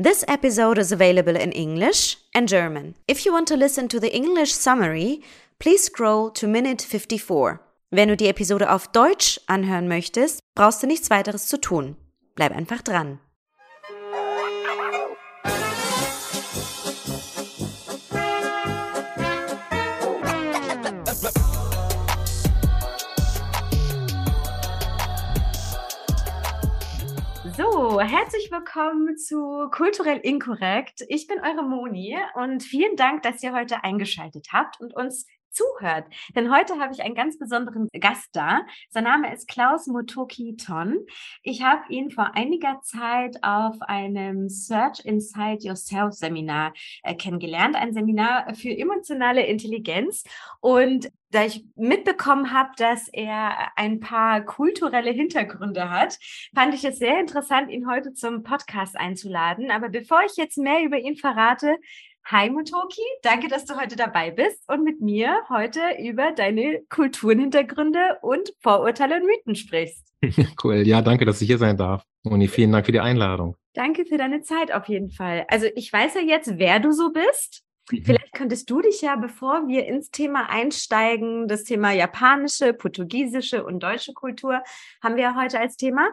This episode is available in English and German. If you want to listen to the English summary, please scroll to minute 54. Wenn du die Episode auf Deutsch anhören möchtest, brauchst du nichts weiteres zu tun. Bleib einfach dran. So, herzlich willkommen zu Kulturell Inkorrekt. Ich bin eure Moni und vielen Dank, dass ihr heute eingeschaltet habt und uns zuhört. Denn heute habe ich einen ganz besonderen Gast da. Sein Name ist Klaus Motoki Ton. Ich habe ihn vor einiger Zeit auf einem Search Inside Yourself Seminar äh, kennengelernt. Ein Seminar für emotionale Intelligenz. Und da ich mitbekommen habe, dass er ein paar kulturelle Hintergründe hat, fand ich es sehr interessant, ihn heute zum Podcast einzuladen. Aber bevor ich jetzt mehr über ihn verrate, Hi Motoki, danke, dass du heute dabei bist und mit mir heute über deine Kulturenhintergründe und Vorurteile und Mythen sprichst. Cool, ja, danke, dass ich hier sein darf. Moni, vielen Dank für die Einladung. Danke für deine Zeit auf jeden Fall. Also ich weiß ja jetzt, wer du so bist. Mhm. Vielleicht könntest du dich ja, bevor wir ins Thema einsteigen, das Thema japanische, portugiesische und deutsche Kultur haben wir ja heute als Thema.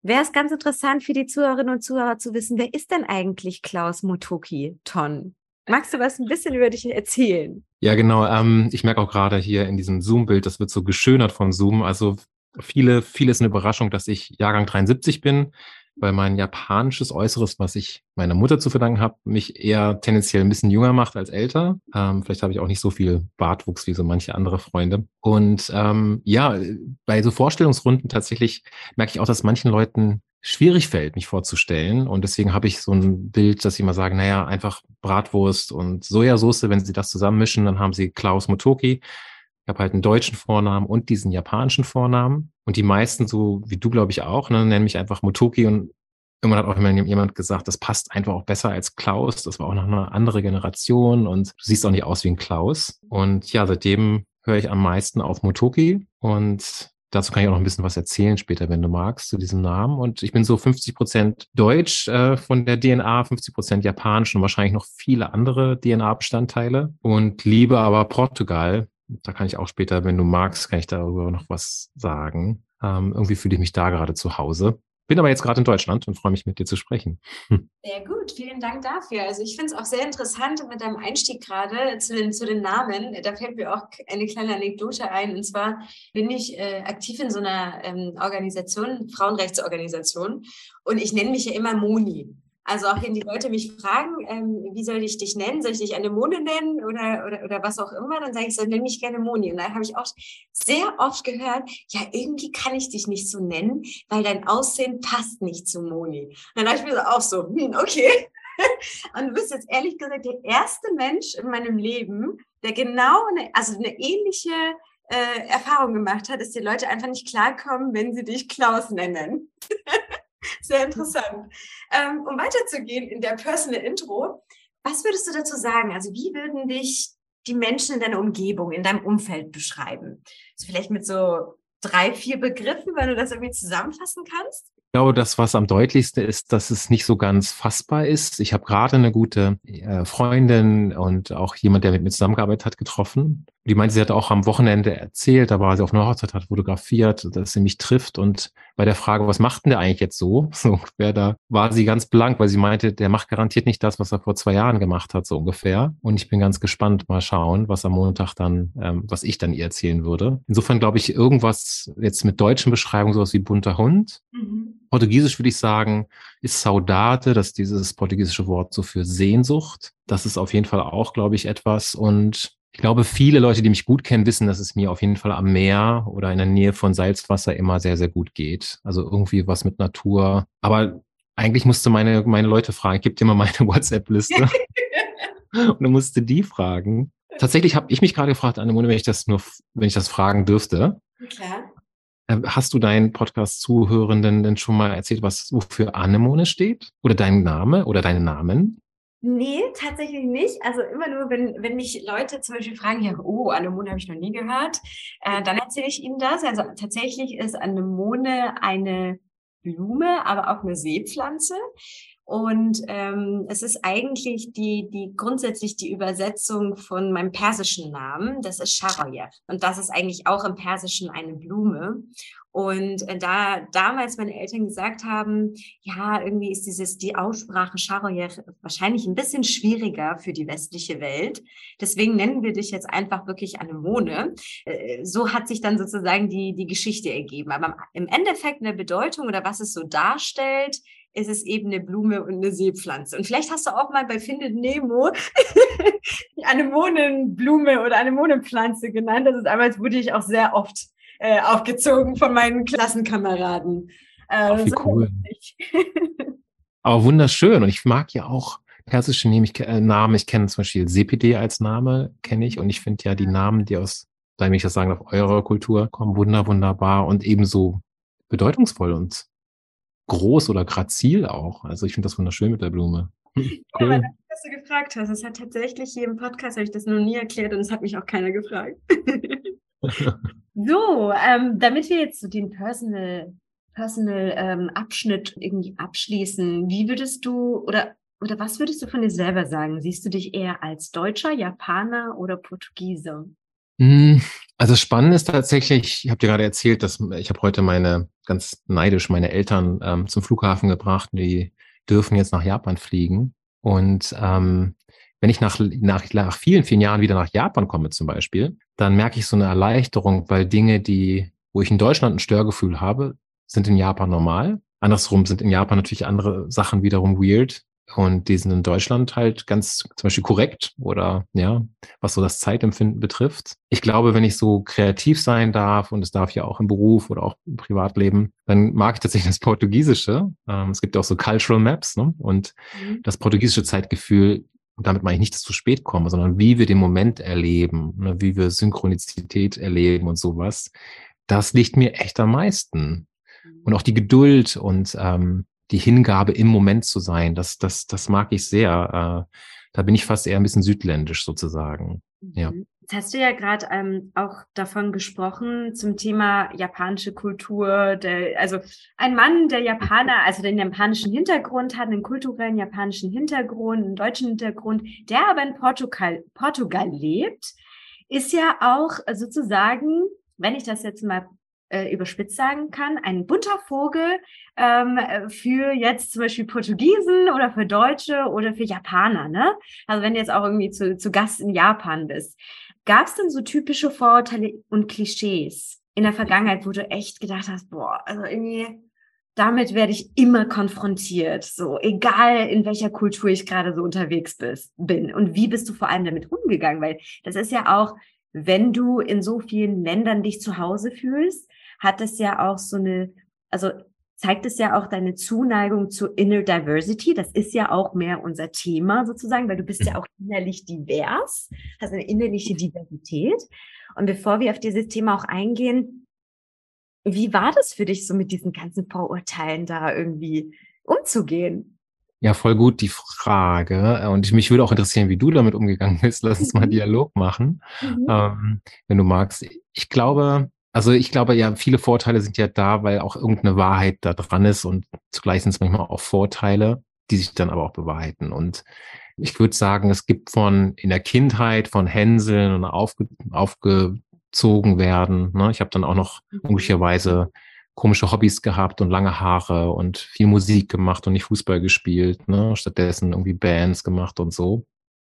Wäre es ganz interessant für die Zuhörerinnen und Zuhörer zu wissen, wer ist denn eigentlich Klaus Motoki Ton? Magst du was ein bisschen über dich erzählen? Ja, genau. Ähm, ich merke auch gerade hier in diesem Zoom-Bild, das wird so geschönert von Zoom. Also viele, viele ist eine Überraschung, dass ich Jahrgang 73 bin, weil mein japanisches Äußeres, was ich meiner Mutter zu verdanken habe, mich eher tendenziell ein bisschen jünger macht als älter. Ähm, vielleicht habe ich auch nicht so viel Bartwuchs wie so manche andere Freunde. Und ähm, ja, bei so Vorstellungsrunden tatsächlich merke ich auch, dass manchen Leuten schwierig fällt, mich vorzustellen. Und deswegen habe ich so ein Bild, dass sie immer sagen, naja, einfach Bratwurst und Sojasauce, wenn sie das zusammenmischen, dann haben sie Klaus Motoki. Ich habe halt einen deutschen Vornamen und diesen japanischen Vornamen. Und die meisten, so wie du, glaube ich, auch, ne, nennen mich einfach Motoki. Und irgendwann hat auch jemand gesagt, das passt einfach auch besser als Klaus. Das war auch noch eine andere Generation und du siehst auch nicht aus wie ein Klaus. Und ja, seitdem höre ich am meisten auf Motoki und Dazu kann ich auch noch ein bisschen was erzählen später, wenn du magst, zu diesem Namen. Und ich bin so 50 Prozent Deutsch äh, von der DNA, 50 Prozent Japanisch und wahrscheinlich noch viele andere DNA-Bestandteile und liebe aber Portugal. Da kann ich auch später, wenn du magst, kann ich darüber noch was sagen. Ähm, irgendwie fühle ich mich da gerade zu Hause. Bin aber jetzt gerade in Deutschland und freue mich, mit dir zu sprechen. Hm. Sehr gut, vielen Dank dafür. Also ich finde es auch sehr interessant mit deinem Einstieg gerade zu den, zu den Namen. Da fällt mir auch eine kleine Anekdote ein. Und zwar bin ich äh, aktiv in so einer ähm, Organisation, Frauenrechtsorganisation. Und ich nenne mich ja immer Moni. Also auch wenn die Leute mich fragen, ähm, wie soll ich dich nennen? Soll ich dich Anemone nennen oder, oder, oder was auch immer? Dann sage ich so, nenn mich gerne Moni. Und da habe ich auch sehr oft gehört, ja, irgendwie kann ich dich nicht so nennen, weil dein Aussehen passt nicht zu Moni. Und dann habe ich mir so auch so, hm, okay. Und du bist jetzt ehrlich gesagt der erste Mensch in meinem Leben, der genau eine, also eine ähnliche äh, Erfahrung gemacht hat, dass die Leute einfach nicht klarkommen, wenn sie dich Klaus nennen. Sehr interessant. Ähm, um weiterzugehen in der Personal Intro, was würdest du dazu sagen? Also wie würden dich die Menschen in deiner Umgebung, in deinem Umfeld beschreiben? Also vielleicht mit so drei, vier Begriffen, wenn du das irgendwie zusammenfassen kannst? Ich glaube, das, was am deutlichsten ist, dass es nicht so ganz fassbar ist. Ich habe gerade eine gute äh, Freundin und auch jemand, der mit mir zusammengearbeitet hat, getroffen. Die meinte, sie hat auch am Wochenende erzählt, da war sie auf einer Hochzeit, hat fotografiert, dass sie mich trifft. Und bei der Frage, was macht denn der eigentlich jetzt so? So ungefähr, da war sie ganz blank, weil sie meinte, der macht garantiert nicht das, was er vor zwei Jahren gemacht hat, so ungefähr. Und ich bin ganz gespannt, mal schauen, was am Montag dann, ähm, was ich dann ihr erzählen würde. Insofern glaube ich, irgendwas jetzt mit deutschen Beschreibungen, sowas wie bunter Hund. Mhm. Portugiesisch würde ich sagen, ist Saudade, das ist dieses portugiesische Wort so für Sehnsucht. Das ist auf jeden Fall auch, glaube ich, etwas. Und ich glaube, viele Leute, die mich gut kennen, wissen, dass es mir auf jeden Fall am Meer oder in der Nähe von Salzwasser immer sehr, sehr gut geht. Also irgendwie was mit Natur. Aber eigentlich musste meine, meine Leute fragen. Ich gebe dir mal meine WhatsApp-Liste. und dann musste die fragen. Tatsächlich habe ich mich gerade gefragt, Annemone, wenn ich das nur, wenn ich das fragen dürfte. Klar. Ähm, hast du deinen Podcast-Zuhörenden denn schon mal erzählt, was wofür Anemone steht? Oder dein Name oder deine Namen? Nee, tatsächlich nicht. Also immer nur, wenn, wenn mich Leute zum Beispiel fragen, ja, oh, Anemone habe ich noch nie gehört, äh, dann erzähle ich ihnen das. Also tatsächlich ist Anemone eine Blume, aber auch eine Seepflanze. Und ähm, es ist eigentlich die, die grundsätzlich die Übersetzung von meinem persischen Namen. Das ist Sharoyev. Und das ist eigentlich auch im Persischen eine Blume. Und äh, da damals meine Eltern gesagt haben, ja, irgendwie ist dieses, die Aussprache Sharoyer wahrscheinlich ein bisschen schwieriger für die westliche Welt. Deswegen nennen wir dich jetzt einfach wirklich Anemone. Äh, so hat sich dann sozusagen die, die Geschichte ergeben. Aber im Endeffekt eine Bedeutung oder was es so darstellt, ist es eben eine Blume und eine Seepflanze. Und vielleicht hast du auch mal bei Findet Nemo die Anemonenblume oder Anemonenpflanze genannt. Das ist einmal, wurde ich auch sehr oft äh, aufgezogen von meinen Klassenkameraden. Äh, Ach, wie so cool. Aber wunderschön. Und ich mag ja auch persische äh, Namen. Ich kenne zum Beispiel Sepide als Name, kenne ich. Und ich finde ja die Namen, die aus, da ich das sagen auf eurer Kultur kommen, wunder, wunderbar und ebenso bedeutungsvoll und groß oder grazil auch. Also ich finde das wunderschön mit der Blume. Hm, cool. Ja, danke, dass du gefragt hast. Es hat tatsächlich hier im Podcast, habe ich das noch nie erklärt und es hat mich auch keiner gefragt. so, ähm, damit wir jetzt so den Personal, Personal ähm, Abschnitt irgendwie abschließen, wie würdest du oder oder was würdest du von dir selber sagen? Siehst du dich eher als Deutscher, Japaner oder Portugiese? Also spannend ist tatsächlich, ich habe dir gerade erzählt, dass ich habe heute meine, ganz neidisch, meine Eltern ähm, zum Flughafen gebracht. Die dürfen jetzt nach Japan fliegen. Und ähm, wenn ich nach, nach, nach vielen, vielen Jahren wieder nach Japan komme zum Beispiel, dann merke ich so eine Erleichterung, weil Dinge, die, wo ich in Deutschland ein Störgefühl habe, sind in Japan normal. Andersrum sind in Japan natürlich andere Sachen wiederum weird. Und die sind in Deutschland halt ganz zum Beispiel korrekt oder ja, was so das Zeitempfinden betrifft. Ich glaube, wenn ich so kreativ sein darf und es darf ja auch im Beruf oder auch im Privatleben, dann mag ich tatsächlich das Portugiesische. Ähm, es gibt ja auch so Cultural Maps ne? und mhm. das portugiesische Zeitgefühl. Und damit meine ich nicht, dass zu spät komme, sondern wie wir den Moment erleben, ne? wie wir Synchronizität erleben und sowas. Das liegt mir echt am meisten. Und auch die Geduld und ähm, die Hingabe im Moment zu sein, das, das, das mag ich sehr. Äh, da bin ich fast eher ein bisschen südländisch sozusagen. Ja. Mhm. Jetzt hast du ja gerade ähm, auch davon gesprochen zum Thema japanische Kultur. Der, also ein Mann, der Japaner, also den japanischen Hintergrund hat, einen kulturellen japanischen Hintergrund, einen deutschen Hintergrund, der aber in Portugal, Portugal lebt, ist ja auch sozusagen, wenn ich das jetzt mal äh, überspitzt sagen kann, ein bunter Vogel ähm, für jetzt zum Beispiel Portugiesen oder für Deutsche oder für Japaner. Ne? Also wenn du jetzt auch irgendwie zu, zu Gast in Japan bist. Gab es denn so typische Vorurteile und Klischees in der Vergangenheit, wo du echt gedacht hast, boah, also irgendwie damit werde ich immer konfrontiert, so egal in welcher Kultur ich gerade so unterwegs bist, bin. Und wie bist du vor allem damit umgegangen? Weil das ist ja auch, wenn du in so vielen Ländern dich zu Hause fühlst, hat es ja auch so eine, also zeigt es ja auch deine Zuneigung zu Inner Diversity. Das ist ja auch mehr unser Thema sozusagen, weil du bist ja auch innerlich divers, hast eine innerliche Diversität. Und bevor wir auf dieses Thema auch eingehen, wie war das für dich, so mit diesen ganzen Vorurteilen da irgendwie umzugehen? Ja, voll gut die Frage. Und mich würde auch interessieren, wie du damit umgegangen bist. Lass uns mal mhm. Dialog machen, mhm. ähm, wenn du magst. Ich glaube, also ich glaube ja, viele Vorteile sind ja da, weil auch irgendeine Wahrheit da dran ist und zugleich sind es manchmal auch Vorteile, die sich dann aber auch bewahrheiten. Und ich würde sagen, es gibt von in der Kindheit von Hänseln und aufge, aufgezogen werden. Ne? Ich habe dann auch noch mhm. möglicherweise komische Hobbys gehabt und lange Haare und viel Musik gemacht und nicht Fußball gespielt. Ne? Stattdessen irgendwie Bands gemacht und so.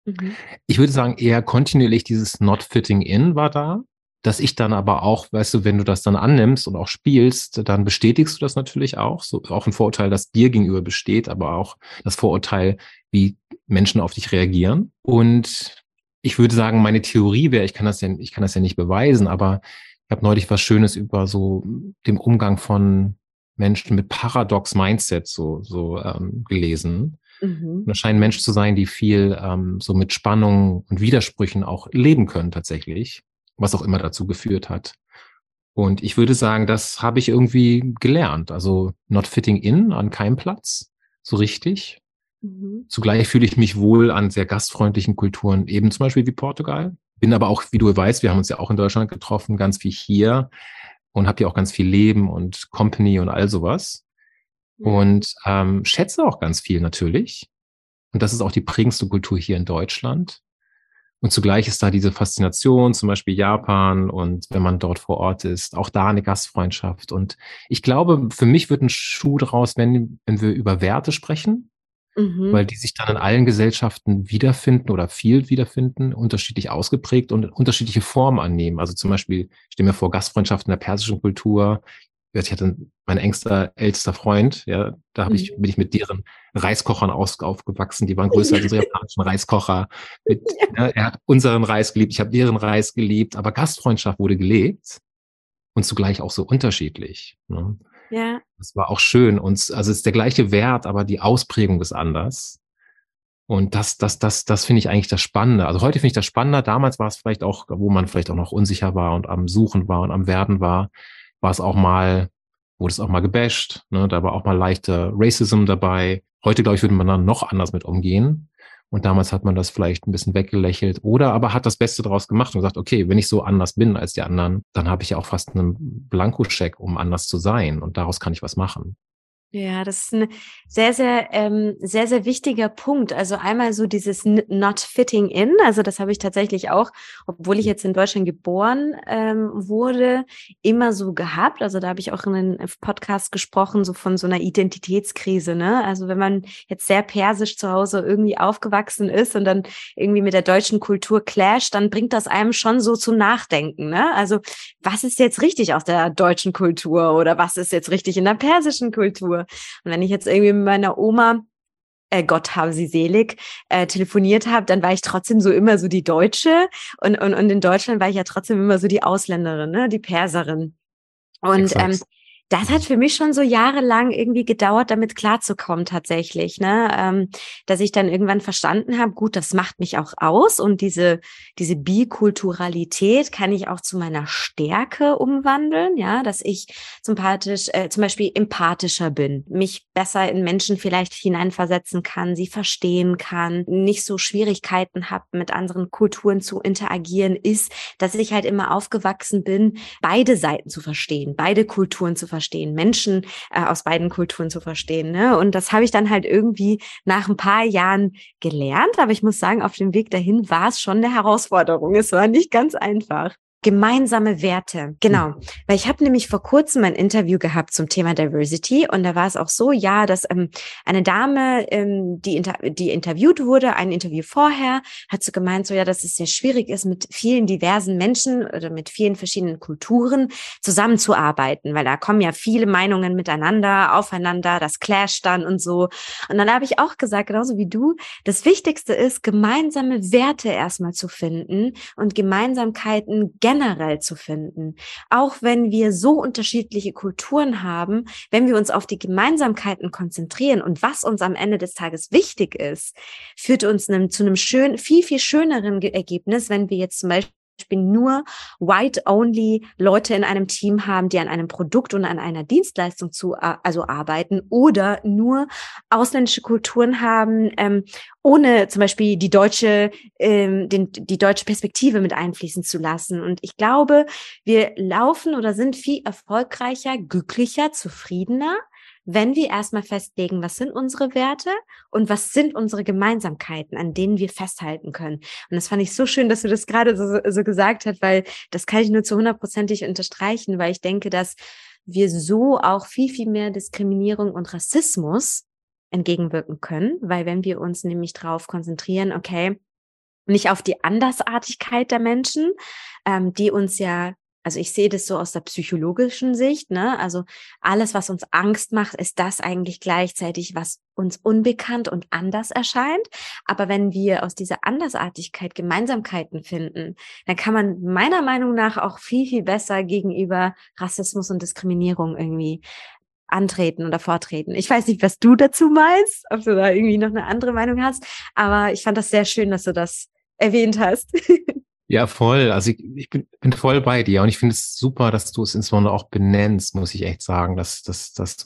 Mhm. Ich würde sagen, eher kontinuierlich dieses Not Fitting In war da dass ich dann aber auch, weißt du, wenn du das dann annimmst und auch spielst, dann bestätigst du das natürlich auch. So auch ein Vorurteil, das dir gegenüber besteht, aber auch das Vorurteil, wie Menschen auf dich reagieren. Und ich würde sagen, meine Theorie wäre, ich kann das ja, ich kann das ja nicht beweisen, aber ich habe neulich was Schönes über so den Umgang von Menschen mit Paradox Mindset so, so ähm, gelesen. Mhm. Und es scheinen Menschen zu sein, die viel ähm, so mit Spannungen und Widersprüchen auch leben können tatsächlich was auch immer dazu geführt hat. Und ich würde sagen, das habe ich irgendwie gelernt. Also not fitting in an keinem Platz, so richtig. Mhm. Zugleich fühle ich mich wohl an sehr gastfreundlichen Kulturen, eben zum Beispiel wie Portugal. Bin aber auch, wie du weißt, wir haben uns ja auch in Deutschland getroffen, ganz viel hier und habe ja auch ganz viel Leben und Company und all sowas. und ähm, schätze auch ganz viel natürlich. Und das ist auch die prägendste Kultur hier in Deutschland. Und zugleich ist da diese Faszination, zum Beispiel Japan und wenn man dort vor Ort ist, auch da eine Gastfreundschaft. Und ich glaube, für mich wird ein Schuh daraus, wenn, wenn wir über Werte sprechen, mhm. weil die sich dann in allen Gesellschaften wiederfinden oder viel wiederfinden, unterschiedlich ausgeprägt und unterschiedliche Formen annehmen. Also zum Beispiel, ich stelle mir vor, Gastfreundschaft in der persischen Kultur. Ich hatte mein engster, ältester Freund, ja, da hab ich, mhm. bin ich mit deren Reiskochern aus, aufgewachsen. Die waren größer als unsere japanischen Reiskocher. Mit, ja. er hat unseren Reis geliebt, ich habe deren Reis geliebt, aber Gastfreundschaft wurde gelebt und zugleich auch so unterschiedlich. Ne? Ja. Das war auch schön. Und also es ist der gleiche Wert, aber die Ausprägung ist anders. Und das, das, das, das finde ich eigentlich das Spannende. Also heute finde ich das spannender. Damals war es vielleicht auch, wo man vielleicht auch noch unsicher war und am Suchen war und am Werden war, war es auch mal, wurde es auch mal gebasht. Ne? Da war auch mal leichter Racism dabei. Heute, glaube ich, würde man dann noch anders mit umgehen. Und damals hat man das vielleicht ein bisschen weggelächelt oder aber hat das Beste daraus gemacht und gesagt, okay, wenn ich so anders bin als die anderen, dann habe ich ja auch fast einen Blankoscheck, um anders zu sein. Und daraus kann ich was machen. Ja, das ist ein sehr, sehr, ähm, sehr, sehr wichtiger Punkt. Also einmal so dieses not fitting in. Also das habe ich tatsächlich auch, obwohl ich jetzt in Deutschland geboren ähm, wurde, immer so gehabt. Also da habe ich auch in einem Podcast gesprochen, so von so einer Identitätskrise. Ne? Also wenn man jetzt sehr persisch zu Hause irgendwie aufgewachsen ist und dann irgendwie mit der deutschen Kultur clasht, dann bringt das einem schon so zum Nachdenken. Ne? Also was ist jetzt richtig aus der deutschen Kultur oder was ist jetzt richtig in der persischen Kultur? Und wenn ich jetzt irgendwie mit meiner Oma äh, Gott habe sie selig, äh, telefoniert habe, dann war ich trotzdem so immer so die Deutsche und, und, und in Deutschland war ich ja trotzdem immer so die Ausländerin, ne, die Perserin. Und ähm, das hat für mich schon so jahrelang irgendwie gedauert, damit klarzukommen tatsächlich, ne? Ähm, dass ich dann irgendwann verstanden habe, gut, das macht mich auch aus und diese diese Bikulturalität kann ich auch zu meiner Stärke umwandeln, ja, dass ich sympathisch, äh, zum Beispiel empathischer bin, mich besser in Menschen vielleicht hineinversetzen kann, sie verstehen kann, nicht so Schwierigkeiten habe, mit anderen Kulturen zu interagieren, ist, dass ich halt immer aufgewachsen bin, beide Seiten zu verstehen, beide Kulturen zu verstehen verstehen, Menschen äh, aus beiden Kulturen zu verstehen. Ne? Und das habe ich dann halt irgendwie nach ein paar Jahren gelernt. Aber ich muss sagen, auf dem Weg dahin war es schon eine Herausforderung. Es war nicht ganz einfach. Gemeinsame Werte, genau. Mhm. Weil ich habe nämlich vor kurzem ein Interview gehabt zum Thema Diversity und da war es auch so, ja, dass ähm, eine Dame, ähm, die, inter die interviewt wurde, ein Interview vorher, hat so gemeint, so ja, dass es sehr schwierig ist, mit vielen diversen Menschen oder mit vielen verschiedenen Kulturen zusammenzuarbeiten, weil da kommen ja viele Meinungen miteinander, aufeinander, das clasht dann und so. Und dann habe ich auch gesagt, genauso wie du, das Wichtigste ist, gemeinsame Werte erstmal zu finden und Gemeinsamkeiten generell generell zu finden. Auch wenn wir so unterschiedliche Kulturen haben, wenn wir uns auf die Gemeinsamkeiten konzentrieren und was uns am Ende des Tages wichtig ist, führt uns zu einem schön, viel, viel schöneren Ergebnis, wenn wir jetzt zum Beispiel Beispiel nur white-only Leute in einem Team haben, die an einem Produkt und an einer Dienstleistung zu, also arbeiten oder nur ausländische Kulturen haben, ähm, ohne zum Beispiel die deutsche, ähm, den, die deutsche Perspektive mit einfließen zu lassen. Und ich glaube, wir laufen oder sind viel erfolgreicher, glücklicher, zufriedener, wenn wir erstmal festlegen, was sind unsere Werte und was sind unsere Gemeinsamkeiten, an denen wir festhalten können. Und das fand ich so schön, dass du das gerade so, so gesagt hast, weil das kann ich nur zu hundertprozentig unterstreichen, weil ich denke, dass wir so auch viel, viel mehr Diskriminierung und Rassismus entgegenwirken können, weil wenn wir uns nämlich darauf konzentrieren, okay, nicht auf die Andersartigkeit der Menschen, ähm, die uns ja also ich sehe das so aus der psychologischen Sicht, ne? Also alles, was uns Angst macht, ist das eigentlich gleichzeitig, was uns unbekannt und anders erscheint. Aber wenn wir aus dieser Andersartigkeit Gemeinsamkeiten finden, dann kann man meiner Meinung nach auch viel, viel besser gegenüber Rassismus und Diskriminierung irgendwie antreten oder vortreten. Ich weiß nicht, was du dazu meinst, ob du da irgendwie noch eine andere Meinung hast, aber ich fand das sehr schön, dass du das erwähnt hast. Ja, voll. Also ich, ich bin, bin voll bei dir und ich finde es super, dass du es insbesondere auch benennst, muss ich echt sagen, dass, dass, dass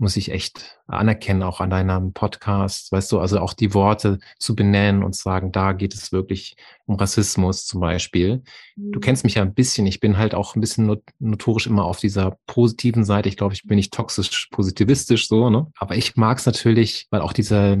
muss ich echt anerkennen, auch an deinem Podcast, weißt du, also auch die Worte zu benennen und sagen, da geht es wirklich um Rassismus zum Beispiel. Du mhm. kennst mich ja ein bisschen, ich bin halt auch ein bisschen notorisch immer auf dieser positiven Seite. Ich glaube, ich bin nicht toxisch positivistisch so, ne? Aber ich mag es natürlich, weil auch dieser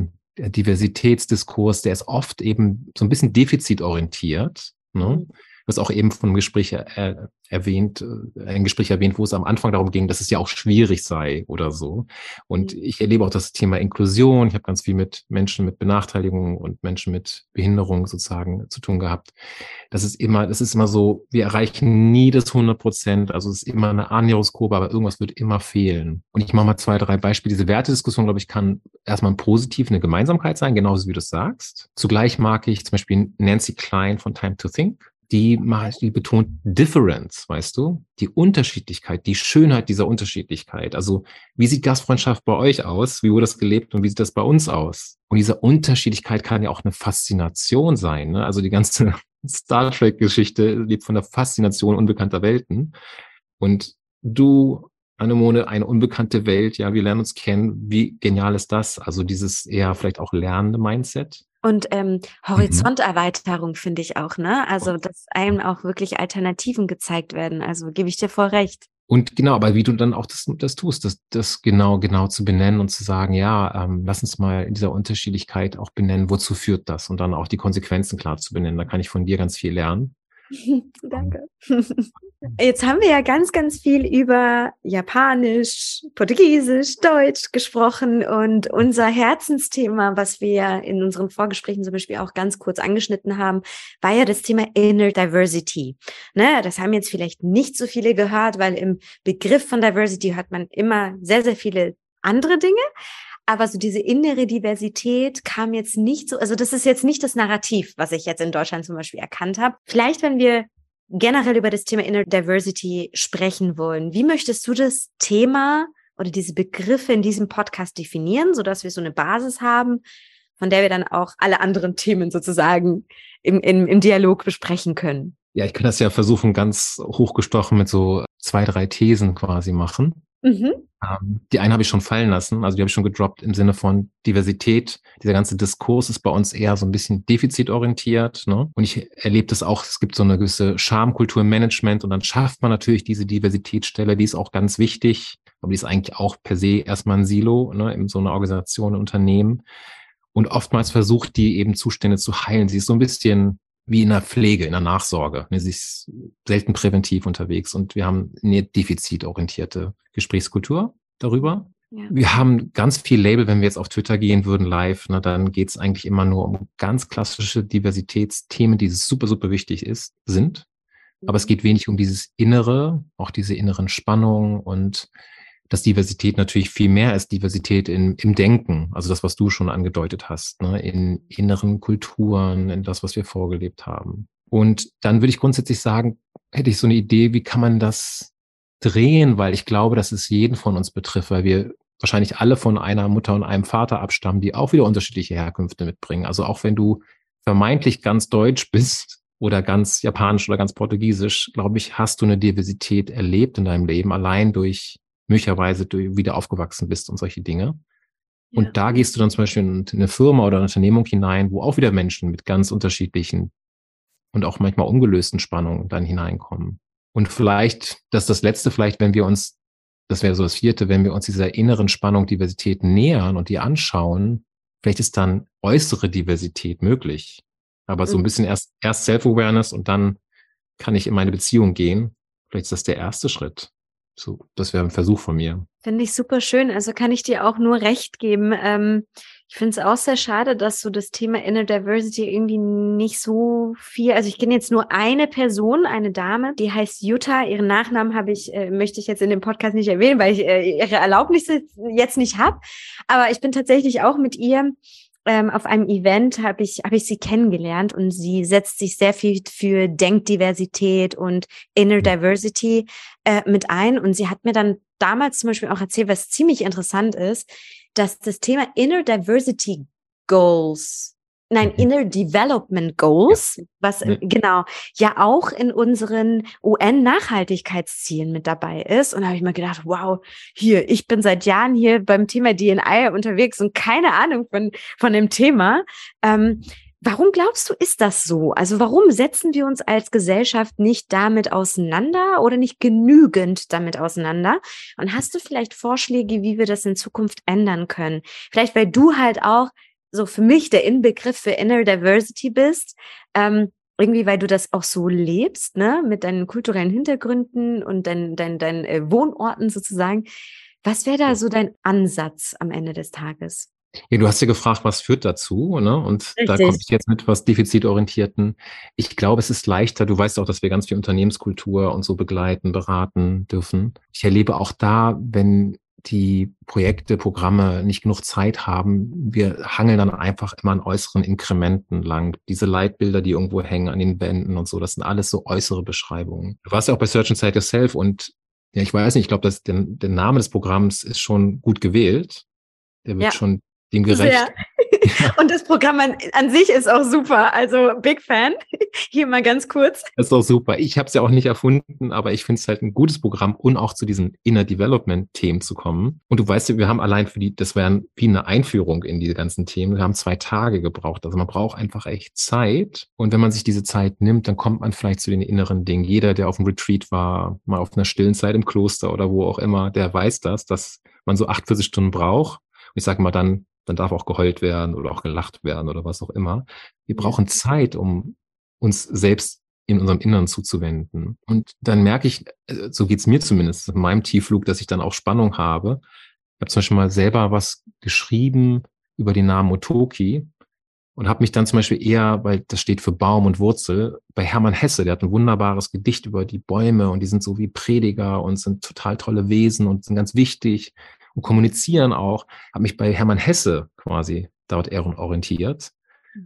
Diversitätsdiskurs, der ist oft eben so ein bisschen defizitorientiert. Ne? Mhm das auch eben von Gespräch er, erwähnt, äh, ein Gespräch erwähnt, wo es am Anfang darum ging, dass es ja auch schwierig sei oder so. Und mhm. ich erlebe auch das Thema Inklusion. Ich habe ganz viel mit Menschen mit Benachteiligungen und Menschen mit Behinderung sozusagen zu tun gehabt. Das ist immer, das ist immer so, wir erreichen nie das 100 Prozent. Also es ist immer eine Annäherungskurve, aber irgendwas wird immer fehlen. Und ich mache mal zwei, drei Beispiele. Diese Wertediskussion, glaube ich, kann erstmal positiv eine Gemeinsamkeit sein, genauso wie du es sagst. Zugleich mag ich zum Beispiel Nancy Klein von Time to Think die, die betont Difference, weißt du? Die Unterschiedlichkeit, die Schönheit dieser Unterschiedlichkeit. Also, wie sieht Gastfreundschaft bei euch aus? Wie wurde das gelebt und wie sieht das bei uns aus? Und diese Unterschiedlichkeit kann ja auch eine Faszination sein. Ne? Also die ganze Star Trek-Geschichte lebt von der Faszination unbekannter Welten. Und du, Anemone, eine unbekannte Welt, ja, wir lernen uns kennen. Wie genial ist das? Also dieses eher vielleicht auch lernende Mindset. Und ähm, mhm. Horizonterweiterung mhm. finde ich auch, ne? Also, dass einem auch wirklich Alternativen gezeigt werden. Also gebe ich dir voll recht. Und genau, aber wie du dann auch das, das tust, das, das genau, genau zu benennen und zu sagen, ja, ähm, lass uns mal in dieser Unterschiedlichkeit auch benennen, wozu führt das und dann auch die Konsequenzen klar zu benennen. Da kann ich von dir ganz viel lernen. Danke. Jetzt haben wir ja ganz, ganz viel über Japanisch, Portugiesisch, Deutsch gesprochen und unser Herzensthema, was wir in unseren Vorgesprächen zum Beispiel auch ganz kurz angeschnitten haben, war ja das Thema Inner Diversity. Ne, das haben jetzt vielleicht nicht so viele gehört, weil im Begriff von Diversity hört man immer sehr, sehr viele andere Dinge. Aber so diese innere Diversität kam jetzt nicht so, also das ist jetzt nicht das Narrativ, was ich jetzt in Deutschland zum Beispiel erkannt habe. Vielleicht, wenn wir generell über das Thema Inner Diversity sprechen wollen, wie möchtest du das Thema oder diese Begriffe in diesem Podcast definieren, sodass wir so eine Basis haben, von der wir dann auch alle anderen Themen sozusagen im, im, im Dialog besprechen können? Ja, ich kann das ja versuchen, ganz hochgestochen mit so zwei, drei Thesen quasi machen. Mhm. Ähm, die eine habe ich schon fallen lassen, also die habe ich schon gedroppt im Sinne von Diversität. Dieser ganze Diskurs ist bei uns eher so ein bisschen defizitorientiert. Ne? Und ich erlebe das auch, es gibt so eine gewisse Schamkultur im Management und dann schafft man natürlich diese Diversitätsstelle, die ist auch ganz wichtig, aber die ist eigentlich auch per se erstmal ein Silo ne, in so einer Organisation, Unternehmen. Und oftmals versucht die eben Zustände zu heilen. Sie ist so ein bisschen wie in der Pflege, in der Nachsorge. Sie ist selten präventiv unterwegs und wir haben eine defizitorientierte Gesprächskultur darüber. Ja. Wir haben ganz viel Label, wenn wir jetzt auf Twitter gehen würden live, ne, dann geht es eigentlich immer nur um ganz klassische Diversitätsthemen, die super, super wichtig ist, sind. Aber es mhm. geht wenig um dieses Innere, auch diese inneren Spannungen und dass Diversität natürlich viel mehr ist Diversität in, im Denken, also das, was du schon angedeutet hast, ne, in inneren Kulturen, in das, was wir vorgelebt haben. Und dann würde ich grundsätzlich sagen, hätte ich so eine Idee, wie kann man das drehen, weil ich glaube, dass es jeden von uns betrifft, weil wir wahrscheinlich alle von einer Mutter und einem Vater abstammen, die auch wieder unterschiedliche Herkünfte mitbringen. Also auch wenn du vermeintlich ganz deutsch bist oder ganz japanisch oder ganz portugiesisch, glaube ich, hast du eine Diversität erlebt in deinem Leben, allein durch möglicherweise du wieder aufgewachsen bist und solche Dinge. Und ja. da gehst du dann zum Beispiel in eine Firma oder eine Unternehmung hinein, wo auch wieder Menschen mit ganz unterschiedlichen und auch manchmal ungelösten Spannungen dann hineinkommen. Und vielleicht, das ist das Letzte, vielleicht, wenn wir uns, das wäre so das Vierte, wenn wir uns dieser inneren Spannung Diversität nähern und die anschauen, vielleicht ist dann äußere Diversität möglich. Aber so ein mhm. bisschen erst, erst Self-Awareness und dann kann ich in meine Beziehung gehen. Vielleicht ist das der erste Schritt. So, das wäre ein Versuch von mir. Finde ich super schön. Also kann ich dir auch nur recht geben. Ähm, ich finde es auch sehr schade, dass so das Thema Inner Diversity irgendwie nicht so viel. Also ich kenne jetzt nur eine Person, eine Dame, die heißt Jutta. Ihren Nachnamen habe ich, äh, möchte ich jetzt in dem Podcast nicht erwähnen, weil ich äh, ihre Erlaubnis jetzt nicht habe. Aber ich bin tatsächlich auch mit ihr ähm, auf einem Event habe ich, habe ich sie kennengelernt und sie setzt sich sehr viel für Denkdiversität und Inner mhm. Diversity äh, mit ein. Und sie hat mir dann damals zum Beispiel auch erzählt, was ziemlich interessant ist, dass das Thema Inner Diversity Goals Nein, mhm. Inner Development Goals, was ja. genau ja auch in unseren UN-Nachhaltigkeitszielen mit dabei ist. Und da habe ich mir gedacht, wow, hier, ich bin seit Jahren hier beim Thema DNI unterwegs und keine Ahnung von, von dem Thema. Ähm, Warum glaubst du, ist das so? Also warum setzen wir uns als Gesellschaft nicht damit auseinander oder nicht genügend damit auseinander? Und hast du vielleicht Vorschläge, wie wir das in Zukunft ändern können? Vielleicht, weil du halt auch so für mich der Inbegriff für Inner Diversity bist, ähm, irgendwie, weil du das auch so lebst, ne, mit deinen kulturellen Hintergründen und deinen dein, dein, äh, Wohnorten sozusagen. Was wäre da so dein Ansatz am Ende des Tages? Ja, du hast ja gefragt, was führt dazu, ne? Und Richtig. da komme ich jetzt mit was defizitorientierten. Ich glaube, es ist leichter. Du weißt auch, dass wir ganz viel Unternehmenskultur und so begleiten, beraten dürfen. Ich erlebe auch da, wenn die Projekte, Programme nicht genug Zeit haben, wir hangeln dann einfach immer an äußeren Inkrementen lang. Diese Leitbilder, die irgendwo hängen an den Wänden und so, das sind alles so äußere Beschreibungen. Du warst ja auch bei Search and Site Yourself und ja, ich weiß nicht, ich glaube, dass der, der Name des Programms ist schon gut gewählt. Der wird ja. schon dem gerecht. Sehr. Und das Programm an, an, sich ist auch super. Also Big Fan. Hier mal ganz kurz. Das ist auch super. Ich habe es ja auch nicht erfunden, aber ich finde es halt ein gutes Programm, um auch zu diesen Inner Development-Themen zu kommen. Und du weißt ja, wir haben allein für die, das wäre wie eine Einführung in diese ganzen Themen. Wir haben zwei Tage gebraucht. Also man braucht einfach echt Zeit. Und wenn man sich diese Zeit nimmt, dann kommt man vielleicht zu den inneren Dingen. Jeder, der auf dem Retreat war, mal auf einer stillen Zeit im Kloster oder wo auch immer, der weiß das, dass man so 48 Stunden braucht. Und ich sage mal, dann dann darf auch geheult werden oder auch gelacht werden oder was auch immer. Wir brauchen Zeit, um uns selbst in unserem Inneren zuzuwenden. Und dann merke ich, äh, so geht's mir zumindest in meinem Tiefflug, dass ich dann auch Spannung habe. Ich habe zum Beispiel mal selber was geschrieben über den Namen Otoki und habe mich dann zum Beispiel eher, weil das steht für Baum und Wurzel, bei Hermann Hesse, der hat ein wunderbares Gedicht über die Bäume und die sind so wie Prediger und sind total tolle Wesen und sind ganz wichtig und kommunizieren auch, habe mich bei Hermann Hesse quasi dort eher orientiert.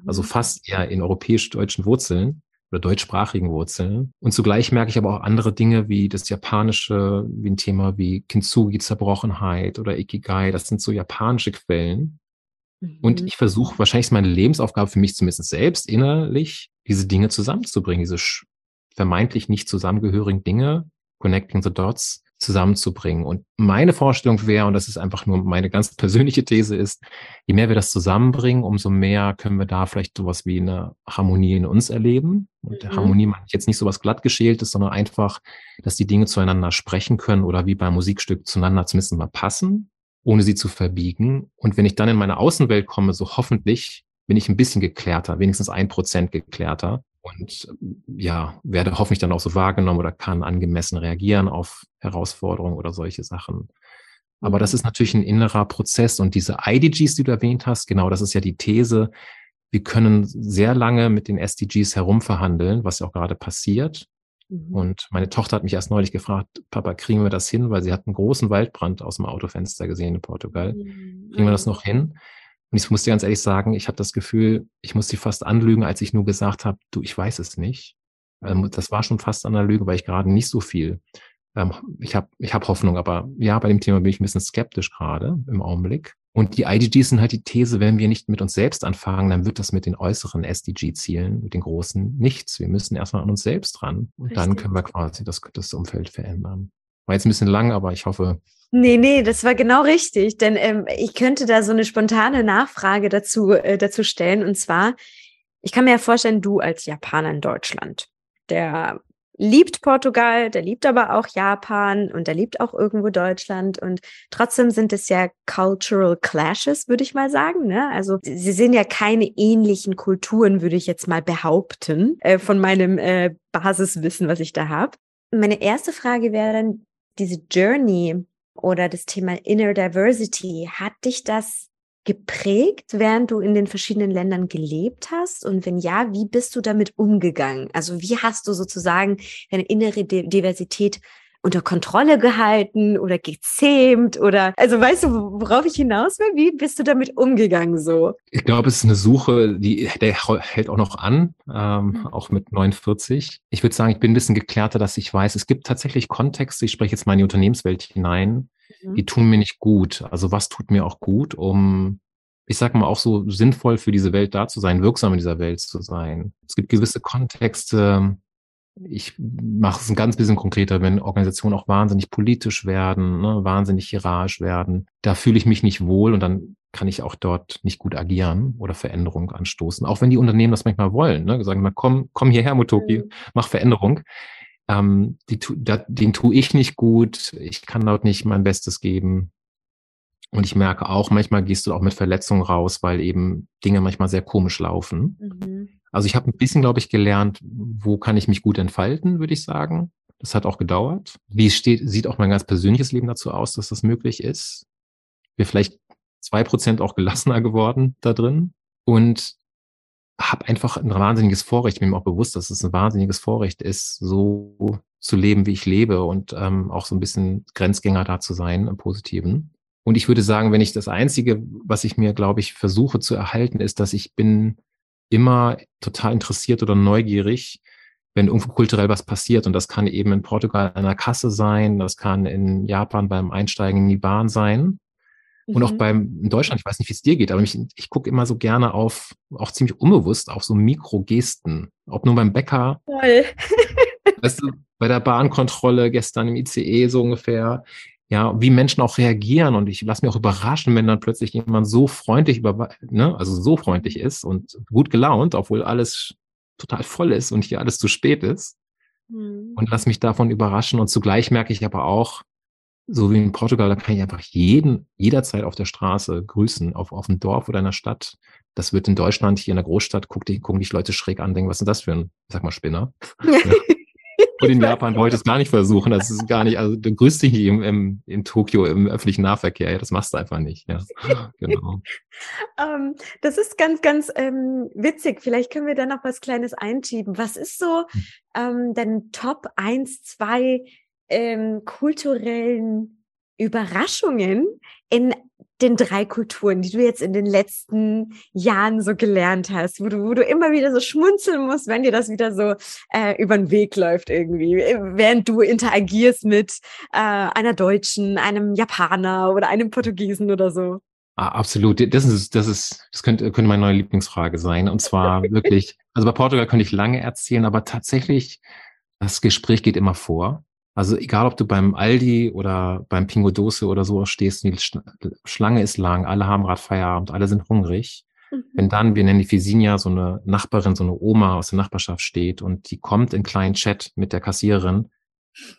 Also mhm. fast eher in europäisch-deutschen Wurzeln oder deutschsprachigen Wurzeln. Und zugleich merke ich aber auch andere Dinge wie das Japanische, wie ein Thema wie Kintsugi, Zerbrochenheit oder Ikigai. Das sind so japanische Quellen. Und mhm. ich versuche, wahrscheinlich ist meine Lebensaufgabe für mich zumindest selbst innerlich, diese Dinge zusammenzubringen, diese vermeintlich nicht zusammengehörigen Dinge, connecting the dots, zusammenzubringen. Und meine Vorstellung wäre, und das ist einfach nur meine ganz persönliche These ist, je mehr wir das zusammenbringen, umso mehr können wir da vielleicht sowas wie eine Harmonie in uns erleben. Und mhm. Harmonie meine ich jetzt nicht sowas glattgeschältes, sondern einfach, dass die Dinge zueinander sprechen können oder wie beim Musikstück zueinander zumindest mal passen, ohne sie zu verbiegen. Und wenn ich dann in meine Außenwelt komme, so hoffentlich bin ich ein bisschen geklärter, wenigstens ein Prozent geklärter und ja, werde hoffentlich dann auch so wahrgenommen oder kann angemessen reagieren auf Herausforderungen oder solche Sachen. Aber das mhm. ist natürlich ein innerer Prozess und diese IDGs, die du erwähnt hast, genau, das ist ja die These. Wir können sehr lange mit den SDGs herumverhandeln, was ja auch gerade passiert. Mhm. Und meine Tochter hat mich erst neulich gefragt, Papa, kriegen wir das hin? Weil sie hat einen großen Waldbrand aus dem Autofenster gesehen in Portugal. Mhm. Kriegen wir das noch hin? Und ich muss dir ganz ehrlich sagen, ich habe das Gefühl, ich muss sie fast anlügen, als ich nur gesagt habe, du, ich weiß es nicht. Ähm, das war schon fast an der Lüge, weil ich gerade nicht so viel. Ähm, ich habe ich hab Hoffnung, aber ja, bei dem Thema bin ich ein bisschen skeptisch gerade im Augenblick. Und die IDGs sind halt die These, wenn wir nicht mit uns selbst anfangen, dann wird das mit den äußeren SDG-Zielen, mit den großen, nichts. Wir müssen erstmal an uns selbst ran. Und Richtig. dann können wir quasi das, das Umfeld verändern. War jetzt ein bisschen lang, aber ich hoffe, Nee, nee, das war genau richtig. Denn ähm, ich könnte da so eine spontane Nachfrage dazu, äh, dazu stellen. Und zwar, ich kann mir ja vorstellen, du als Japaner in Deutschland, der liebt Portugal, der liebt aber auch Japan und der liebt auch irgendwo Deutschland. Und trotzdem sind es ja Cultural Clashes, würde ich mal sagen. Ne? Also sie sind ja keine ähnlichen Kulturen, würde ich jetzt mal behaupten, äh, von meinem äh, Basiswissen, was ich da habe. Meine erste Frage wäre dann, diese Journey oder das Thema Inner Diversity, hat dich das geprägt, während du in den verschiedenen Ländern gelebt hast? Und wenn ja, wie bist du damit umgegangen? Also wie hast du sozusagen deine innere Diversität unter Kontrolle gehalten oder gezähmt oder also weißt du, worauf ich hinaus will? Wie bist du damit umgegangen so? Ich glaube, es ist eine Suche, die der hält auch noch an, ähm, mhm. auch mit 49. Ich würde sagen, ich bin ein bisschen geklärter, dass ich weiß, es gibt tatsächlich Kontexte, ich spreche jetzt mal in die Unternehmenswelt hinein, mhm. die tun mir nicht gut. Also was tut mir auch gut, um ich sag mal, auch so sinnvoll für diese Welt da zu sein, wirksam in dieser Welt zu sein. Es gibt gewisse Kontexte, ich mache es ein ganz bisschen konkreter, wenn Organisationen auch wahnsinnig politisch werden, ne, wahnsinnig hierarchisch werden, da fühle ich mich nicht wohl und dann kann ich auch dort nicht gut agieren oder Veränderung anstoßen. Auch wenn die Unternehmen das manchmal wollen, ne, sagen mal, komm, komm hierher, Motoki, mhm. mach Veränderung. Ähm, die, da, den tue ich nicht gut, ich kann dort nicht mein Bestes geben. Und ich merke auch, manchmal gehst du auch mit Verletzungen raus, weil eben Dinge manchmal sehr komisch laufen. Mhm. Also ich habe ein bisschen, glaube ich, gelernt, wo kann ich mich gut entfalten, würde ich sagen. Das hat auch gedauert. Wie steht, sieht auch mein ganz persönliches Leben dazu aus, dass das möglich ist? Wir vielleicht zwei Prozent auch gelassener geworden da drin und habe einfach ein wahnsinniges Vorrecht. Ich bin mir auch bewusst, dass es ein wahnsinniges Vorrecht ist, so zu leben, wie ich lebe und ähm, auch so ein bisschen Grenzgänger da zu sein im Positiven. Und ich würde sagen, wenn ich das Einzige, was ich mir, glaube ich, versuche zu erhalten, ist, dass ich bin immer total interessiert oder neugierig, wenn irgendwo kulturell was passiert. Und das kann eben in Portugal an der Kasse sein, das kann in Japan beim Einsteigen in die Bahn sein. Und auch mhm. beim, in Deutschland, ich weiß nicht, wie es dir geht, aber mich, ich gucke immer so gerne auf, auch ziemlich unbewusst, auf so Mikrogesten. Ob nur beim Bäcker. Toll. weißt du, bei der Bahnkontrolle gestern im ICE so ungefähr ja, wie Menschen auch reagieren. Und ich lasse mich auch überraschen, wenn dann plötzlich jemand so freundlich über, ne, also so freundlich ist und gut gelaunt, obwohl alles total voll ist und hier alles zu spät ist. Mhm. Und lass mich davon überraschen. Und zugleich merke ich aber auch, so wie in Portugal, da kann ich einfach jeden, jederzeit auf der Straße grüßen, auf, auf dem Dorf oder in der Stadt. Das wird in Deutschland, hier in der Großstadt, guck die, gucken dich Leute schräg an, denken, was ist das für ein, sag mal, Spinner? Ja. Und in Japan wollte ich es gar nicht versuchen. Das ist gar nicht, also du grüßt dich nicht im, im, in Tokio im öffentlichen Nahverkehr. Ja, das machst du einfach nicht. Ja, genau. um, ähm, das ist ganz, ganz ähm, witzig. Vielleicht können wir da noch was Kleines einschieben. Was ist so hm. ähm, dein Top 1, 2 ähm, kulturellen Überraschungen in den drei Kulturen, die du jetzt in den letzten Jahren so gelernt hast, wo du, wo du immer wieder so schmunzeln musst, wenn dir das wieder so äh, über den Weg läuft irgendwie, während du interagierst mit äh, einer Deutschen, einem Japaner oder einem Portugiesen oder so? Ah, absolut. Das ist, das ist, das könnte, könnte meine neue Lieblingsfrage sein. Und zwar wirklich, also bei Portugal könnte ich lange erzählen, aber tatsächlich, das Gespräch geht immer vor. Also egal, ob du beim Aldi oder beim Pingo Dose oder so stehst, die Schlange ist lang, alle haben gerade Feierabend, alle sind hungrig. Mhm. Wenn dann, wir nennen die Fisinia, so eine Nachbarin, so eine Oma aus der Nachbarschaft steht und die kommt in kleinen Chat mit der Kassiererin,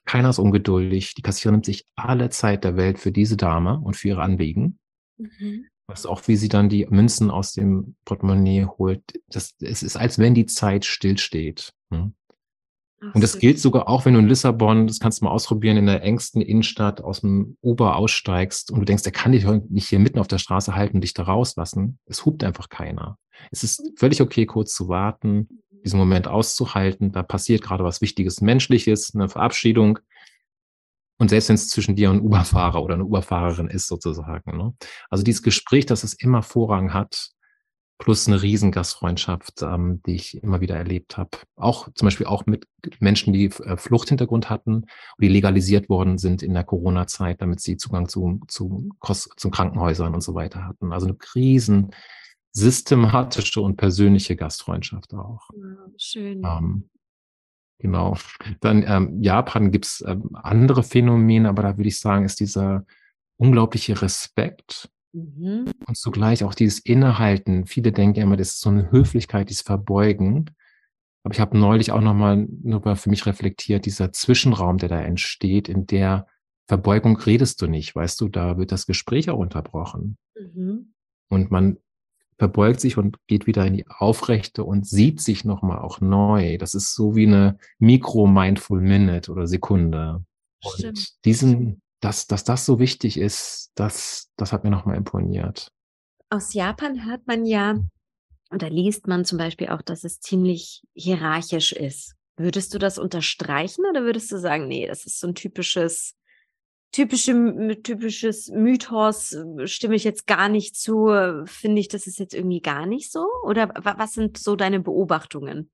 keiner ist ungeduldig, die Kassiererin nimmt sich alle Zeit der Welt für diese Dame und für ihre Anliegen. Mhm. Was auch, wie sie dann die Münzen aus dem Portemonnaie holt, das, es ist, als wenn die Zeit stillsteht. Hm? Und das gilt sogar auch, wenn du in Lissabon, das kannst du mal ausprobieren, in der engsten Innenstadt aus dem Uber aussteigst und du denkst, der kann dich nicht hier mitten auf der Straße halten und dich da rauslassen. Es hupt einfach keiner. Es ist völlig okay, kurz zu warten, diesen Moment auszuhalten. Da passiert gerade was Wichtiges, Menschliches, eine Verabschiedung. Und selbst wenn es zwischen dir und einem Uberfahrer oder einer Uberfahrerin ist, sozusagen. Ne? Also dieses Gespräch, dass es immer Vorrang hat, plus eine riesen Gastfreundschaft, ähm, die ich immer wieder erlebt habe. Auch zum Beispiel auch mit Menschen, die äh, Fluchthintergrund hatten und die legalisiert worden sind in der Corona-Zeit, damit sie Zugang zu, zu, zu Krankenhäusern und so weiter hatten. Also eine riesen systematische und persönliche Gastfreundschaft auch. Ja, schön. Ähm, genau. Dann ähm, Japan gibt's ähm, andere Phänomene, aber da würde ich sagen, ist dieser unglaubliche Respekt Mhm. Und zugleich auch dieses Innehalten. Viele denken immer, das ist so eine Höflichkeit, dieses Verbeugen. Aber ich habe neulich auch nochmal nur für mich reflektiert, dieser Zwischenraum, der da entsteht, in der Verbeugung redest du nicht, weißt du, da wird das Gespräch auch unterbrochen. Mhm. Und man verbeugt sich und geht wieder in die Aufrechte und sieht sich nochmal auch neu. Das ist so wie eine Mikro-Mindful Minute oder Sekunde. Stimmt. Und diesen, dass, dass das so wichtig ist, das, das hat mir nochmal imponiert. Aus Japan hört man ja, oder liest man zum Beispiel auch, dass es ziemlich hierarchisch ist. Würdest du das unterstreichen oder würdest du sagen, nee, das ist so ein typisches, typische, typisches Mythos, stimme ich jetzt gar nicht zu, finde ich, das ist jetzt irgendwie gar nicht so? Oder was sind so deine Beobachtungen?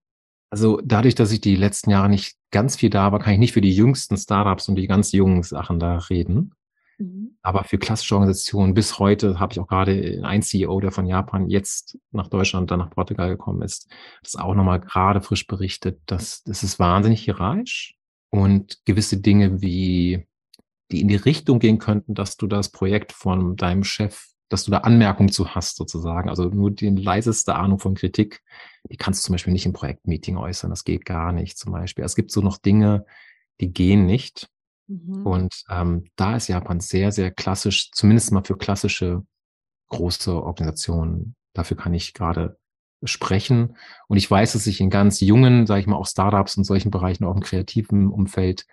Also dadurch, dass ich die letzten Jahre nicht ganz viel da war, kann ich nicht für die jüngsten Startups und die ganz jungen Sachen da reden. Mhm. Aber für klassische Organisationen bis heute habe ich auch gerade einen CEO, der von Japan jetzt nach Deutschland, dann nach Portugal gekommen ist, das auch nochmal gerade frisch berichtet, dass das ist wahnsinnig hierarchisch und gewisse Dinge wie die in die Richtung gehen könnten, dass du das Projekt von deinem Chef, dass du da Anmerkungen zu hast, sozusagen. Also nur die leiseste Ahnung von Kritik, die kannst du zum Beispiel nicht im Projektmeeting äußern. Das geht gar nicht zum Beispiel. Es gibt so noch Dinge, die gehen nicht. Mhm. Und ähm, da ist Japan sehr, sehr klassisch, zumindest mal für klassische große Organisationen. Dafür kann ich gerade sprechen. Und ich weiß, dass sich in ganz jungen, sage ich mal, auch Startups und solchen Bereichen, auch im kreativen Umfeld,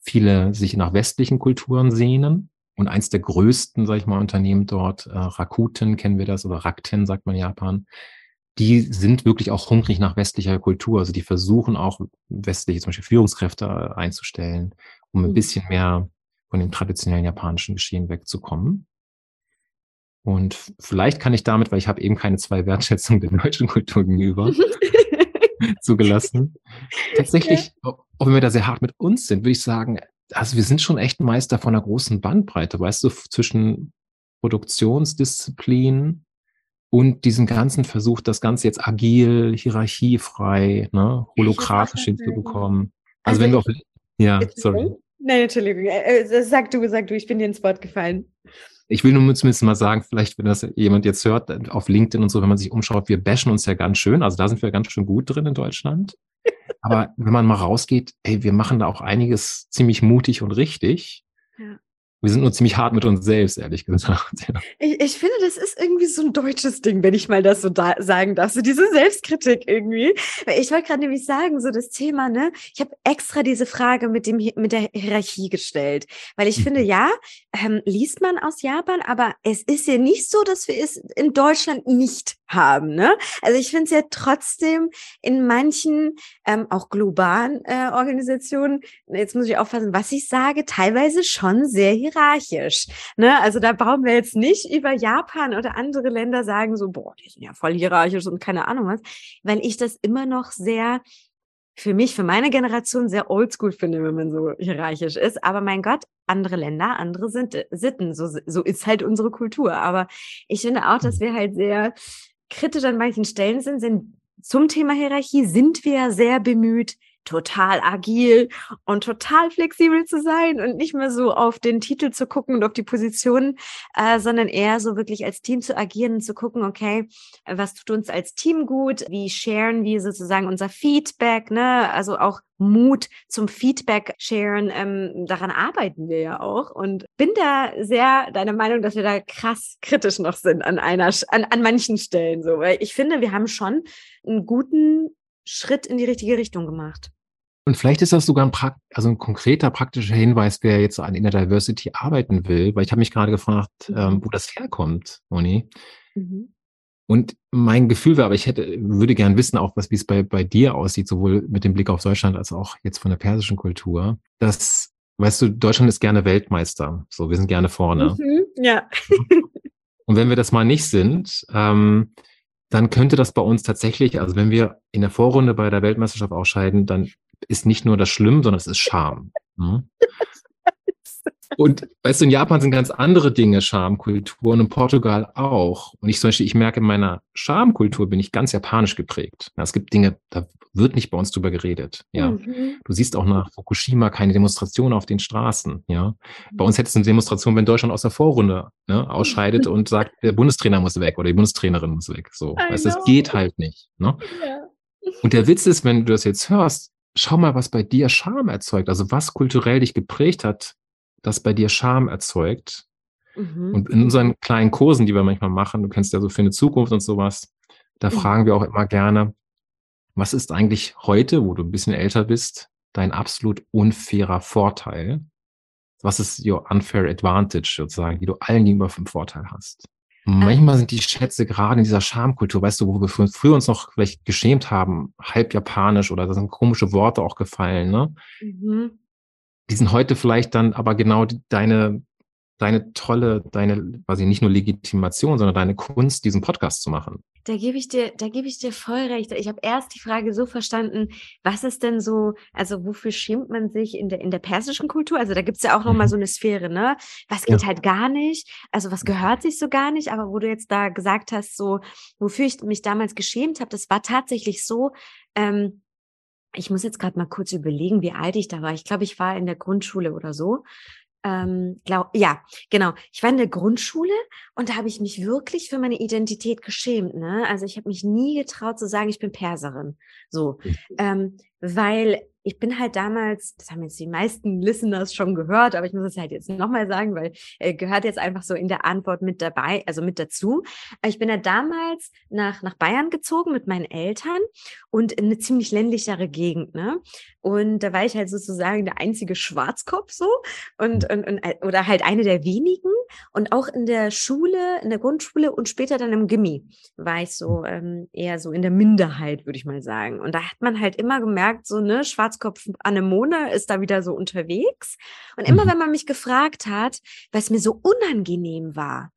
viele sich nach westlichen Kulturen sehnen. Und eins der größten, sage ich mal, Unternehmen dort, äh, Rakuten kennen wir das, oder Rakten sagt man in Japan, die sind wirklich auch hungrig nach westlicher Kultur. Also die versuchen auch westliche, zum Beispiel Führungskräfte einzustellen, um ein mhm. bisschen mehr von dem traditionellen japanischen Geschehen wegzukommen. Und vielleicht kann ich damit, weil ich habe eben keine zwei Wertschätzungen der deutschen Kultur gegenüber zugelassen. Tatsächlich, ja. auch wenn wir da sehr hart mit uns sind, würde ich sagen, also wir sind schon echt Meister von einer großen Bandbreite, weißt du, zwischen Produktionsdisziplin und diesen ganzen Versuch, das Ganze jetzt agil, hierarchiefrei, ne, holokratisch hinzubekommen. Also, also wenn wir auch, ja, sorry. Nein, Entschuldigung. Äh, äh, sag du, sag du, ich bin dir ins Wort gefallen. Ich will nur zumindest mal sagen, vielleicht, wenn das jemand jetzt hört, auf LinkedIn und so, wenn man sich umschaut, wir bashen uns ja ganz schön. Also da sind wir ganz schön gut drin in Deutschland. Aber wenn man mal rausgeht, ey, wir machen da auch einiges ziemlich mutig und richtig. Ja. Wir sind nur ziemlich hart mit uns selbst, ehrlich gesagt. Ja. Ich, ich, finde, das ist irgendwie so ein deutsches Ding, wenn ich mal das so da sagen darf, so diese Selbstkritik irgendwie. Ich wollte gerade nämlich sagen, so das Thema, ne? Ich habe extra diese Frage mit dem mit der Hierarchie gestellt, weil ich mhm. finde, ja, ähm, liest man aus Japan, aber es ist ja nicht so, dass wir es in Deutschland nicht haben. Ne? Also ich finde es ja trotzdem in manchen, ähm, auch globalen äh, Organisationen, jetzt muss ich aufpassen, was ich sage, teilweise schon sehr hierarchisch. Ne? Also da brauchen wir jetzt nicht über Japan oder andere Länder sagen, so, boah, die sind ja voll hierarchisch und keine Ahnung was, weil ich das immer noch sehr für mich, für meine Generation sehr oldschool finde, wenn man so hierarchisch ist. Aber mein Gott, andere Länder, andere sind, äh, Sitten, so, so ist halt unsere Kultur. Aber ich finde auch, dass wir halt sehr kritisch an manchen Stellen sind, sind zum Thema Hierarchie sind wir sehr bemüht, total agil und total flexibel zu sein und nicht mehr so auf den Titel zu gucken und auf die Position, äh, sondern eher so wirklich als Team zu agieren und zu gucken, okay, was tut uns als Team gut, wie sharen wir sozusagen unser Feedback, ne? Also auch Mut zum Feedback sharen, ähm, daran arbeiten wir ja auch und bin da sehr deiner Meinung, dass wir da krass kritisch noch sind an einer, an, an manchen Stellen so, weil ich finde, wir haben schon einen guten Schritt in die richtige Richtung gemacht. Und vielleicht ist das sogar ein, also ein konkreter praktischer Hinweis, wer jetzt an Inner Diversity arbeiten will, weil ich habe mich gerade gefragt, mhm. ähm, wo das herkommt, Moni. Mhm. Und mein Gefühl wäre, aber ich hätte, würde gern wissen, auch was, wie es bei, bei dir aussieht, sowohl mit dem Blick auf Deutschland als auch jetzt von der persischen Kultur, dass, weißt du, Deutschland ist gerne Weltmeister. So, wir sind gerne vorne. Mhm, ja. Und wenn wir das mal nicht sind, ähm, dann könnte das bei uns tatsächlich, also wenn wir in der Vorrunde bei der Weltmeisterschaft ausscheiden, dann ist nicht nur das schlimm, sondern es ist Scham. Hm? Und weißt du, in Japan sind ganz andere Dinge Schamkultur und in Portugal auch. Und ich zum Beispiel, ich merke, in meiner Schamkultur bin ich ganz japanisch geprägt. Ja, es gibt Dinge, da wird nicht bei uns drüber geredet. Ja, mhm. du siehst auch nach Fukushima keine Demonstration auf den Straßen. Ja, bei uns hättest du eine Demonstration, wenn Deutschland aus der Vorrunde ne, ausscheidet und sagt, der Bundestrainer muss weg oder die Bundestrainerin muss weg. So, weißt das geht halt nicht. Ne? Ja. Und der Witz ist, wenn du das jetzt hörst, schau mal, was bei dir Scham erzeugt, also was kulturell dich geprägt hat, das bei dir Scham erzeugt. Mhm. Und in unseren kleinen Kursen, die wir manchmal machen, du kennst ja so für eine Zukunft und sowas, da mhm. fragen wir auch immer gerne, was ist eigentlich heute, wo du ein bisschen älter bist, dein absolut unfairer Vorteil? Was ist your unfair advantage sozusagen, die du allen gegenüber einen Vorteil hast? Manchmal sind die Schätze gerade in dieser Schamkultur, weißt du, wo wir früher uns noch vielleicht geschämt haben, halb japanisch oder da sind komische Worte auch gefallen, ne? Mhm. Die sind heute vielleicht dann aber genau deine deine tolle, deine, quasi nicht nur Legitimation, sondern deine Kunst, diesen Podcast zu machen. Da gebe ich dir, da gebe ich dir voll recht. Ich habe erst die Frage so verstanden, was ist denn so, also wofür schämt man sich in der, in der persischen Kultur? Also da gibt es ja auch nochmal mhm. so eine Sphäre, ne? Was geht ja. halt gar nicht? Also was gehört sich so gar nicht? Aber wo du jetzt da gesagt hast, so, wofür ich mich damals geschämt habe, das war tatsächlich so, ähm, ich muss jetzt gerade mal kurz überlegen, wie alt ich da war. Ich glaube, ich war in der Grundschule oder so ähm, glaub, ja, genau. Ich war in der Grundschule und da habe ich mich wirklich für meine Identität geschämt. Ne? Also ich habe mich nie getraut zu sagen, ich bin Perserin. So, mhm. ähm, weil ich bin halt damals, das haben jetzt die meisten Listeners schon gehört, aber ich muss es halt jetzt nochmal sagen, weil äh, gehört jetzt einfach so in der Antwort mit dabei, also mit dazu. Ich bin ja damals nach, nach Bayern gezogen mit meinen Eltern und in eine ziemlich ländlichere Gegend, ne? Und da war ich halt sozusagen der einzige Schwarzkopf so und, und, und äh, oder halt eine der wenigen. Und auch in der Schule, in der Grundschule und später dann im Gimmi war ich so ähm, eher so in der Minderheit, würde ich mal sagen. Und da hat man halt immer gemerkt, so, ne, Schwarzkopf Anemone ist da wieder so unterwegs. Und immer, mhm. wenn man mich gefragt hat, weil es mir so unangenehm war,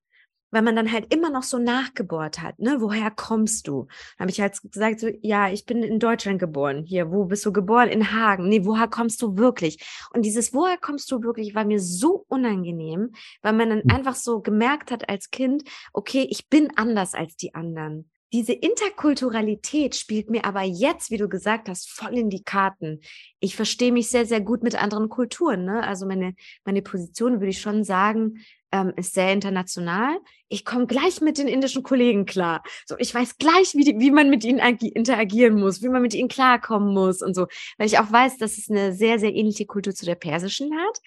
weil man dann halt immer noch so nachgebohrt hat, ne? Woher kommst du? Habe ich halt gesagt, so, ja, ich bin in Deutschland geboren. Hier, wo bist du geboren? In Hagen. Nee, woher kommst du wirklich? Und dieses Woher kommst du wirklich war mir so unangenehm, weil man dann hm. einfach so gemerkt hat als Kind, okay, ich bin anders als die anderen. Diese Interkulturalität spielt mir aber jetzt, wie du gesagt hast, voll in die Karten. Ich verstehe mich sehr, sehr gut mit anderen Kulturen. Ne? Also meine, meine Position würde ich schon sagen, ähm, ist sehr international. Ich komme gleich mit den indischen Kollegen klar. So, ich weiß gleich, wie, die, wie man mit ihnen interagieren muss, wie man mit ihnen klarkommen muss und so, weil ich auch weiß, dass es eine sehr, sehr ähnliche Kultur zu der persischen hat.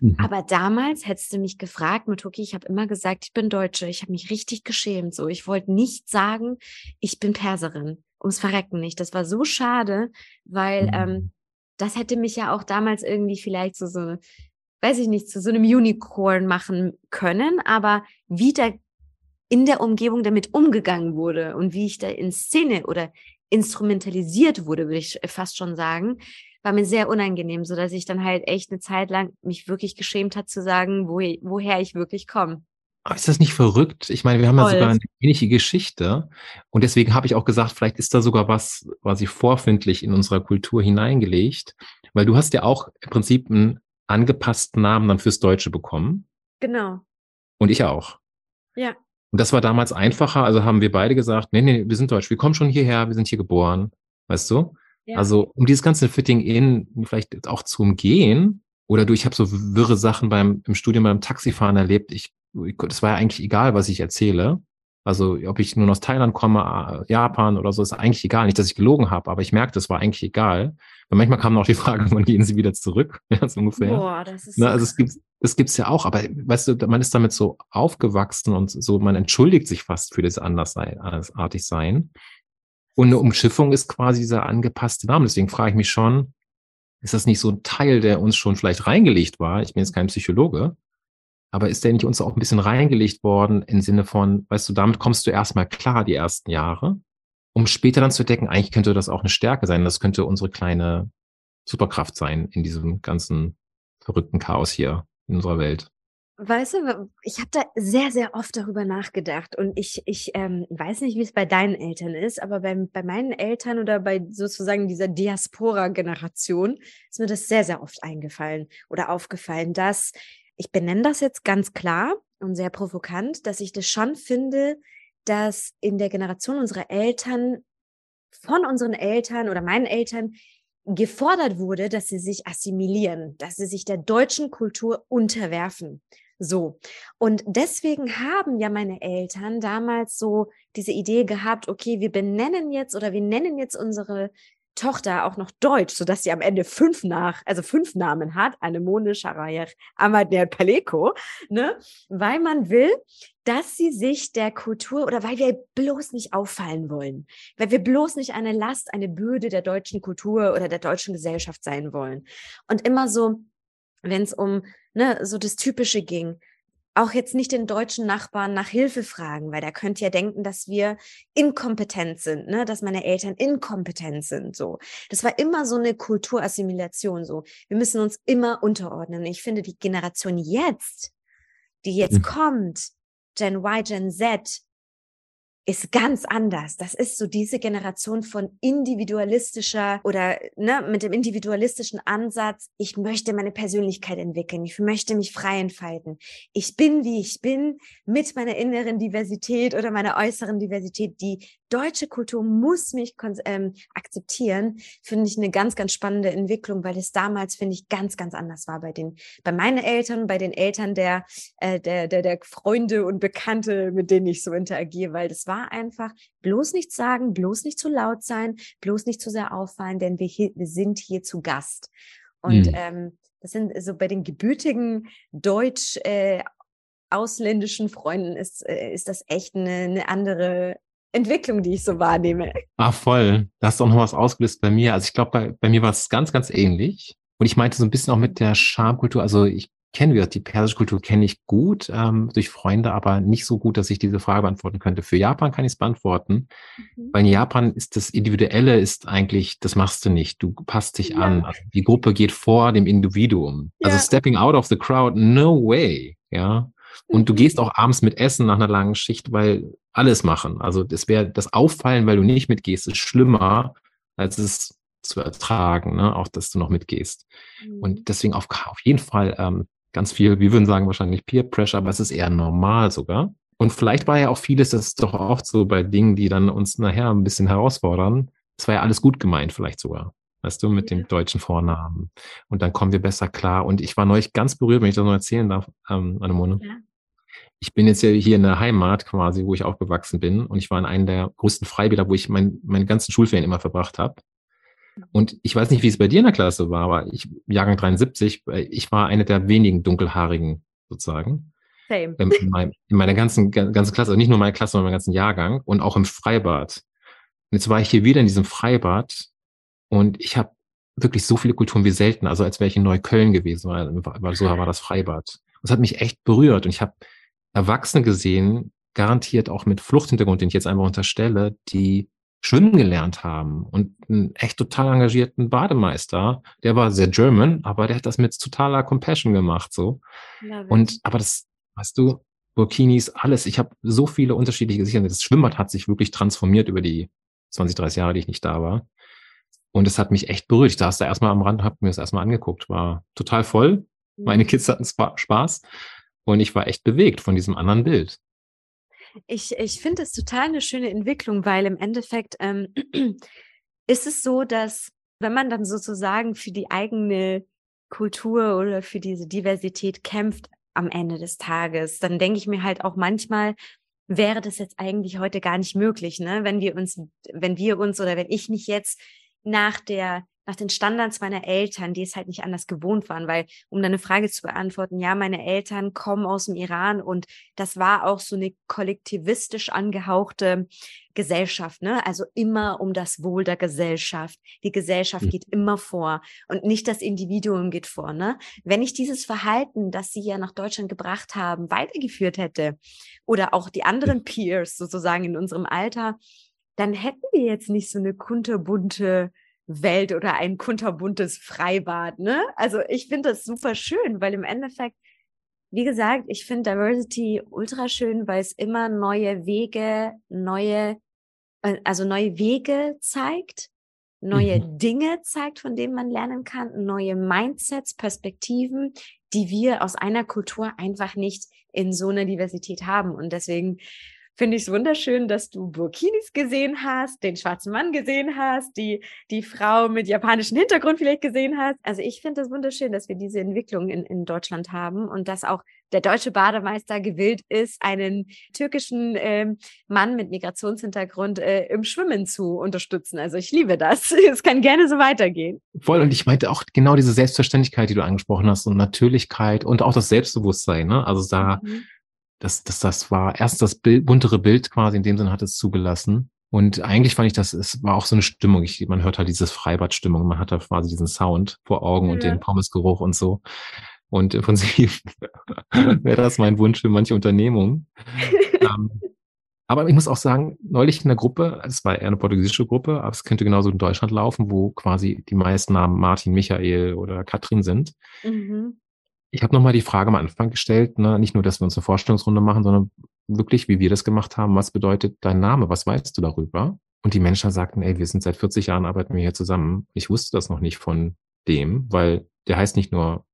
Mhm. Aber damals hättest du mich gefragt, Mutoki, ich habe immer gesagt, ich bin Deutsche. Ich habe mich richtig geschämt. So, ich wollte nicht sagen, ich bin Perserin. Ums Verrecken nicht. Das war so schade, weil ähm, mhm. das hätte mich ja auch damals irgendwie vielleicht so, so weiß ich nicht, zu so einem Unicorn machen können, aber wie da in der Umgebung damit umgegangen wurde und wie ich da in Szene oder instrumentalisiert wurde, würde ich fast schon sagen, war mir sehr unangenehm, so dass ich dann halt echt eine Zeit lang mich wirklich geschämt hat zu sagen, wo, woher ich wirklich komme. Aber ist das nicht verrückt? Ich meine, wir haben Voll. ja sogar eine ähnliche Geschichte. Und deswegen habe ich auch gesagt, vielleicht ist da sogar was quasi vorfindlich in unserer Kultur hineingelegt. Weil du hast ja auch im Prinzip ein angepassten Namen dann fürs Deutsche bekommen. Genau. Und ich auch. Ja. Und das war damals einfacher. Also haben wir beide gesagt, nee, nee, wir sind Deutsch, wir kommen schon hierher, wir sind hier geboren. Weißt du? Ja. Also um dieses ganze Fitting in vielleicht auch zu umgehen, oder du, ich habe so wirre Sachen beim im Studium beim Taxifahren erlebt. Ich, das war ja eigentlich egal, was ich erzähle. Also ob ich nun aus Thailand komme, Japan oder so, ist eigentlich egal. Nicht, dass ich gelogen habe, aber ich merkte, es war eigentlich egal. Weil manchmal kam auch die Frage, wann gehen sie wieder zurück? Ja, so ungefähr. Boah, das ist Na, also es gibt es gibt's ja auch, aber weißt du, man ist damit so aufgewachsen und so, man entschuldigt sich fast für das andersartig sein. Und eine Umschiffung ist quasi dieser angepasste Name. Deswegen frage ich mich schon, ist das nicht so ein Teil, der uns schon vielleicht reingelegt war? Ich bin jetzt kein Psychologe, aber ist der nicht uns auch ein bisschen reingelegt worden im Sinne von, weißt du, damit kommst du erstmal klar die ersten Jahre, um später dann zu decken, eigentlich könnte das auch eine Stärke sein. Das könnte unsere kleine Superkraft sein in diesem ganzen verrückten Chaos hier in unserer Welt. Weißt du, ich habe da sehr, sehr oft darüber nachgedacht und ich, ich ähm, weiß nicht, wie es bei deinen Eltern ist, aber bei, bei meinen Eltern oder bei sozusagen dieser Diaspora-Generation ist mir das sehr, sehr oft eingefallen oder aufgefallen, dass ich benenne das jetzt ganz klar und sehr provokant, dass ich das schon finde, dass in der Generation unserer Eltern, von unseren Eltern oder meinen Eltern gefordert wurde, dass sie sich assimilieren, dass sie sich der deutschen Kultur unterwerfen. So. Und deswegen haben ja meine Eltern damals so diese Idee gehabt, okay, wir benennen jetzt oder wir nennen jetzt unsere Tochter auch noch Deutsch, sodass sie am Ende fünf nach, also fünf Namen hat, Anemone, Sharayach, Amadner, Paleko, ne? Weil man will, dass sie sich der Kultur oder weil wir bloß nicht auffallen wollen, weil wir bloß nicht eine Last, eine Bürde der deutschen Kultur oder der deutschen Gesellschaft sein wollen. Und immer so, wenn es um ne, so das Typische ging, auch jetzt nicht den deutschen Nachbarn nach Hilfe fragen, weil der könnte ja denken, dass wir inkompetent sind, ne, dass meine Eltern inkompetent sind, so. Das war immer so eine Kulturassimilation, so. Wir müssen uns immer unterordnen. Ich finde, die Generation jetzt, die jetzt mhm. kommt, Gen Y, Gen Z, ist ganz anders. Das ist so diese Generation von individualistischer oder ne, mit dem individualistischen Ansatz, ich möchte meine Persönlichkeit entwickeln, ich möchte mich frei entfalten. Ich bin, wie ich bin, mit meiner inneren Diversität oder meiner äußeren Diversität. Die deutsche Kultur muss mich ähm, akzeptieren, finde ich eine ganz, ganz spannende Entwicklung, weil es damals, finde ich, ganz, ganz anders war bei den, bei meinen Eltern, bei den Eltern der, äh, der, der, der Freunde und Bekannte, mit denen ich so interagiere, weil das war einfach bloß nichts sagen, bloß nicht zu laut sein, bloß nicht zu sehr auffallen, denn wir, hier, wir sind hier zu Gast. Und mhm. ähm, das sind so bei den gebürtigen Deutsch, äh, ausländischen Freunden ist, äh, ist das echt eine, eine andere Entwicklung, die ich so wahrnehme. Ah, voll. Da hast du auch noch was ausgelöst bei mir. Also ich glaube, bei, bei mir war es ganz, ganz ähnlich. Und ich meinte so ein bisschen auch mit der Schamkultur. Also ich kenne wir, die persische Kultur kenne ich gut ähm, durch Freunde, aber nicht so gut, dass ich diese Frage beantworten könnte. Für Japan kann ich es beantworten. Mhm. Weil in Japan ist das Individuelle ist eigentlich, das machst du nicht. Du passt dich ja. an. Also die Gruppe geht vor dem Individuum. Also ja. Also stepping out of the crowd, no way. Ja. Und du mhm. gehst auch abends mit Essen nach einer langen Schicht, weil alles machen. Also das wäre das Auffallen, weil du nicht mitgehst, ist schlimmer, als es zu ertragen, ne? auch dass du noch mitgehst. Mhm. Und deswegen auf, auf jeden Fall ähm, ganz viel, wir würden sagen wahrscheinlich Peer Pressure, aber es ist eher normal sogar. Und vielleicht war ja auch vieles, das ist doch oft so bei Dingen, die dann uns nachher ein bisschen herausfordern. Es war ja alles gut gemeint, vielleicht sogar. Weißt du, mit dem deutschen Vornamen. Und dann kommen wir besser klar. Und ich war neulich ganz berührt, wenn ich das noch erzählen darf, ähm, Annemone. Ja ich bin jetzt ja hier in der Heimat quasi, wo ich aufgewachsen bin. Und ich war in einem der größten Freibäder, wo ich mein, meine ganzen Schulferien immer verbracht habe. Und ich weiß nicht, wie es bei dir in der Klasse war, aber ich, Jahrgang 73, ich war eine der wenigen dunkelhaarigen sozusagen. Same. In, mein, in meiner ganzen, ganzen Klasse, also nicht nur meine Klasse, sondern meinem ganzen Jahrgang und auch im Freibad. Und jetzt war ich hier wieder in diesem Freibad und ich habe wirklich so viele Kulturen wie selten, also als wäre ich in Neukölln gewesen, weil, weil so war das Freibad. Das hat mich echt berührt und ich habe Erwachsene gesehen, garantiert auch mit Fluchthintergrund, den ich jetzt einfach unterstelle, die schwimmen gelernt haben und einen echt total engagierten Bademeister, der war sehr German, aber der hat das mit totaler Compassion gemacht, so. Und, aber das, weißt du, Burkinis, alles. Ich habe so viele unterschiedliche Gesichter. Das Schwimmbad hat sich wirklich transformiert über die 20, 30 Jahre, die ich nicht da war. Und es hat mich echt berührt. Ich saß da erstmal am Rand, habe mir das erstmal angeguckt. War total voll. Meine mhm. Kids hatten Spaß. Und ich war echt bewegt von diesem anderen Bild. Ich, ich finde es total eine schöne Entwicklung, weil im Endeffekt ähm, ist es so, dass wenn man dann sozusagen für die eigene Kultur oder für diese Diversität kämpft am Ende des Tages, dann denke ich mir halt auch manchmal, wäre das jetzt eigentlich heute gar nicht möglich, ne? Wenn wir uns, wenn wir uns oder wenn ich mich jetzt nach der nach den Standards meiner Eltern, die es halt nicht anders gewohnt waren, weil, um deine Frage zu beantworten, ja, meine Eltern kommen aus dem Iran und das war auch so eine kollektivistisch angehauchte Gesellschaft, ne? Also immer um das Wohl der Gesellschaft. Die Gesellschaft mhm. geht immer vor und nicht das Individuum geht vor, ne? Wenn ich dieses Verhalten, das sie ja nach Deutschland gebracht haben, weitergeführt hätte oder auch die anderen Peers sozusagen in unserem Alter, dann hätten wir jetzt nicht so eine kunterbunte Welt oder ein kunterbuntes Freibad. Ne? Also ich finde das super schön, weil im Endeffekt, wie gesagt, ich finde Diversity ultra schön, weil es immer neue Wege, neue, äh, also neue Wege zeigt, neue mhm. Dinge zeigt, von denen man lernen kann, neue Mindsets, Perspektiven, die wir aus einer Kultur einfach nicht in so einer Diversität haben. Und deswegen finde ich es wunderschön, dass du Burkinis gesehen hast, den schwarzen Mann gesehen hast, die, die Frau mit japanischem Hintergrund vielleicht gesehen hast. Also ich finde es wunderschön, dass wir diese Entwicklung in, in Deutschland haben und dass auch der deutsche Bademeister gewillt ist, einen türkischen ähm, Mann mit Migrationshintergrund äh, im Schwimmen zu unterstützen. Also ich liebe das. Es kann gerne so weitergehen. Voll. Und ich meinte auch genau diese Selbstverständlichkeit, die du angesprochen hast und Natürlichkeit und auch das Selbstbewusstsein. Ne? Also da mhm das, das, das war erst das Bild, buntere Bild quasi, in dem Sinne hat es zugelassen. Und eigentlich fand ich das, es war auch so eine Stimmung. Ich, man hört halt dieses Freibadstimmung, man hat da quasi diesen Sound vor Augen ja. und den Pommesgeruch und so. Und im Prinzip wäre das mein Wunsch für manche Unternehmungen. ähm, aber ich muss auch sagen, neulich in der Gruppe, es war eher eine portugiesische Gruppe, aber es könnte genauso in Deutschland laufen, wo quasi die meisten Namen Martin, Michael oder Katrin sind. Mhm Ich habe nochmal die Frage am Anfang gestellt, ne? nicht nur, dass wir uns eine Vorstellungsrunde machen, sondern wirklich, wie wir das gemacht haben, was bedeutet dein Name, was weißt du darüber? Und die Menschen sagten, ey, wir sind seit 40 Jahren, arbeiten wir hier zusammen. Ich wusste das noch nicht von dem, weil der heißt nicht nur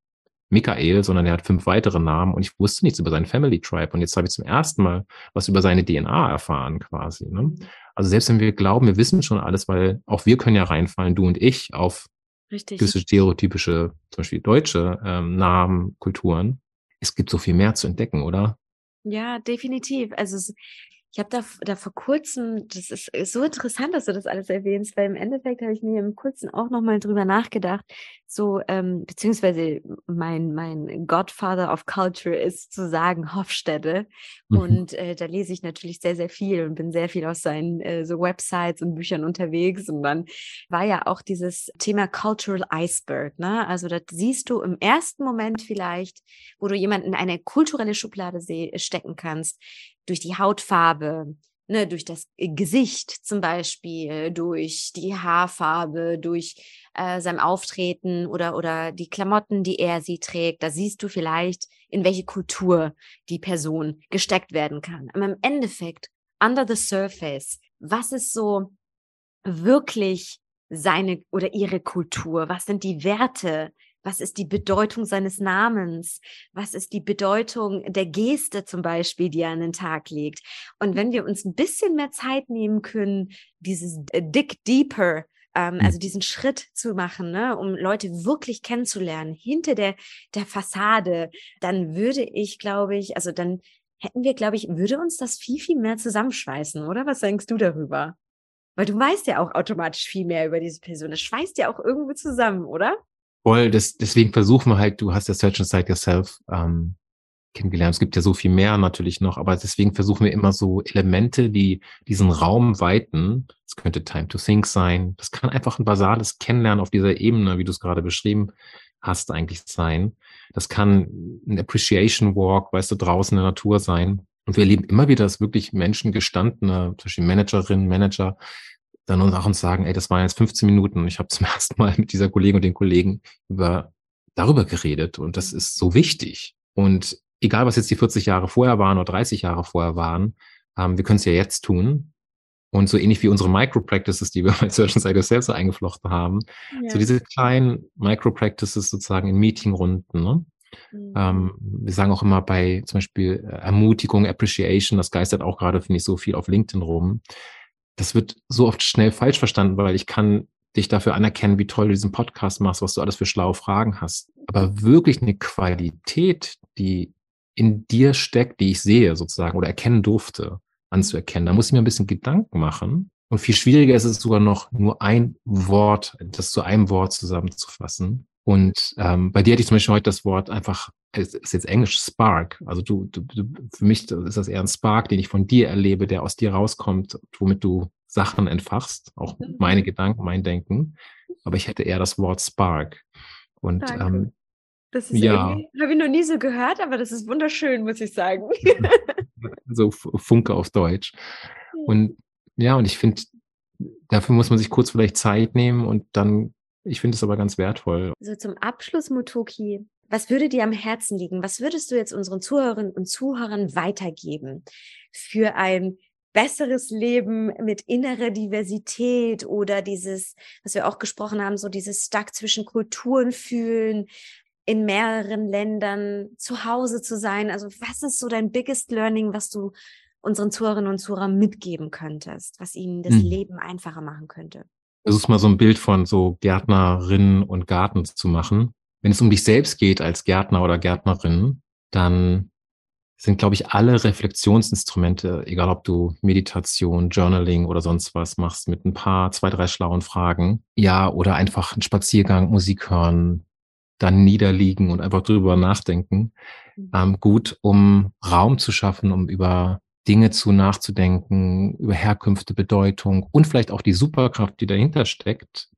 Michael, sondern er hat fünf weitere Namen und ich wusste nichts über seinen Family Tribe. Und jetzt habe ich zum ersten Mal was über seine DNA erfahren quasi. Ne? Also selbst wenn wir glauben, wir wissen schon alles, weil auch wir können ja reinfallen, du und ich, auf Richtig. gewisse stereotypische, zum Beispiel deutsche ähm, Namen, Kulturen. Es gibt so viel mehr zu entdecken, oder? Ja, definitiv. Also es, ich habe da, da vor kurzem, das ist, ist, so interessant, dass du das alles erwähnst, weil im Endeffekt habe ich mir im kurzen auch nochmal drüber nachgedacht, so, ähm, beziehungsweise mein, mein Godfather of Culture ist zu sagen Hofstede. Mhm. Und äh, da lese ich natürlich sehr, sehr viel und bin sehr viel aus seinen äh, so Websites und Büchern unterwegs. Und dann war ja auch dieses Thema Cultural Iceberg, ne? Also da siehst du im ersten Moment vielleicht, wo du jemanden in eine kulturelle Schublade stecken kannst, durch die Hautfarbe, ne, durch das Gesicht zum Beispiel, durch die Haarfarbe, durch äh, sein Auftreten oder, oder die Klamotten, die er sie trägt. Da siehst du vielleicht, in welche Kultur die Person gesteckt werden kann. Aber im Endeffekt, under the surface, was ist so wirklich seine oder ihre Kultur? Was sind die Werte, was ist die Bedeutung seines Namens? Was ist die Bedeutung der Geste zum Beispiel, die er an den Tag legt? Und wenn wir uns ein bisschen mehr Zeit nehmen können, dieses äh, Dig Deeper, ähm, hm. also diesen Schritt zu machen, ne, um Leute wirklich kennenzulernen hinter der, der Fassade, dann würde ich, glaube ich, also dann hätten wir, glaube ich, würde uns das viel, viel mehr zusammenschweißen, oder? Was denkst du darüber? Weil du weißt ja auch automatisch viel mehr über diese Person. Das schweißt ja auch irgendwo zusammen, oder? Voll, das, deswegen versuchen wir halt, du hast ja Search Inside Yourself ähm, kennengelernt. Es gibt ja so viel mehr natürlich noch, aber deswegen versuchen wir immer so Elemente, die diesen Raum weiten. Das könnte Time to Think sein. Das kann einfach ein basales Kennenlernen auf dieser Ebene, wie du es gerade beschrieben hast, eigentlich sein. Das kann ein Appreciation Walk, weißt du, draußen in der Natur sein. Und wir erleben immer wieder, dass wirklich Menschen, gestandene, zum Beispiel Managerinnen, Manager, dann auch uns sagen, ey, das waren jetzt 15 Minuten ich habe zum ersten Mal mit dieser Kollegin und den Kollegen über darüber geredet und das ist so wichtig. Und egal, was jetzt die 40 Jahre vorher waren oder 30 Jahre vorher waren, ähm, wir können es ja jetzt tun. Und so ähnlich wie unsere Micro-Practices, die wir bei Search and Side selbst eingeflochten haben, ja. so diese kleinen Micro-Practices sozusagen in Meetingrunden. Ne? Mhm. Ähm, wir sagen auch immer bei zum Beispiel äh, Ermutigung, Appreciation, das geistert auch gerade, finde ich, so viel auf LinkedIn rum das wird so oft schnell falsch verstanden, weil ich kann dich dafür anerkennen, wie toll du diesen Podcast machst, was du alles für schlaue Fragen hast. Aber wirklich eine Qualität, die in dir steckt, die ich sehe sozusagen oder erkennen durfte, anzuerkennen. Da muss ich mir ein bisschen Gedanken machen. Und viel schwieriger ist es sogar noch, nur ein Wort, das zu einem Wort zusammenzufassen. Und ähm, bei dir hätte ich zum Beispiel heute das Wort einfach, es ist jetzt Englisch Spark. Also du, du, du, für mich ist das eher ein Spark, den ich von dir erlebe, der aus dir rauskommt, womit du Sachen entfachst, auch mhm. meine Gedanken, mein Denken. Aber ich hätte eher das Wort Spark. Und Danke. ähm, das ist ja. habe ich noch nie so gehört, aber das ist wunderschön, muss ich sagen. so Funke auf Deutsch. Und ja, und ich finde, dafür muss man sich kurz vielleicht Zeit nehmen und dann ich finde es aber ganz wertvoll. So zum Abschluss, Motoki, was würde dir am Herzen liegen? Was würdest du jetzt unseren Zuhörerinnen und Zuhörern weitergeben für ein besseres Leben mit innerer Diversität oder dieses, was wir auch gesprochen haben, so dieses Stuck zwischen Kulturen fühlen, in mehreren Ländern zu Hause zu sein? Also was ist so dein biggest learning, was du unseren Zuhörerinnen und Zuhörern mitgeben könntest, was ihnen das hm. Leben einfacher machen könnte? Versuchst mal so ein Bild von so Gärtnerinnen und Garten zu machen. Wenn es um dich selbst geht als Gärtner oder Gärtnerin, dann sind, glaube ich, alle Reflexionsinstrumente, egal ob du Meditation, Journaling oder sonst was machst, mit ein paar, zwei, drei schlauen Fragen, ja, oder einfach einen Spaziergang, Musik hören, dann niederliegen und einfach drüber nachdenken, mhm. ähm, gut, um Raum zu schaffen, um über Dinge zu nachzudenken, über Herkünfte, Bedeutung und vielleicht auch die Superkraft, die dahinter steckt,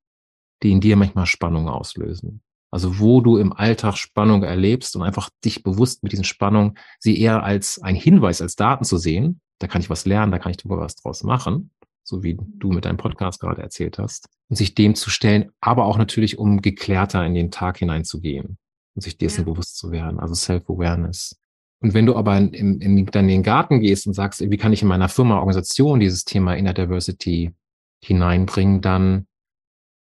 die in dir manchmal Spannung auslösen. Also wo du im Alltag Spannung erlebst und einfach dich bewusst mit diesen Spannungen, sie eher als ein Hinweis, als Daten zu sehen. Da kann ich was lernen, da kann ich was draus machen, so wie du mit deinem Podcast gerade erzählt hast. Und sich dem zu stellen, aber auch natürlich, um geklärter in den Tag hineinzugehen. und sich dessen ja. bewusst zu werden, also Self-Awareness. Und wenn du aber in, in, dann in den Garten gehst und sagst, wie kann ich in meiner Firma, Organisation dieses Thema Inner Diversity hineinbringen, dann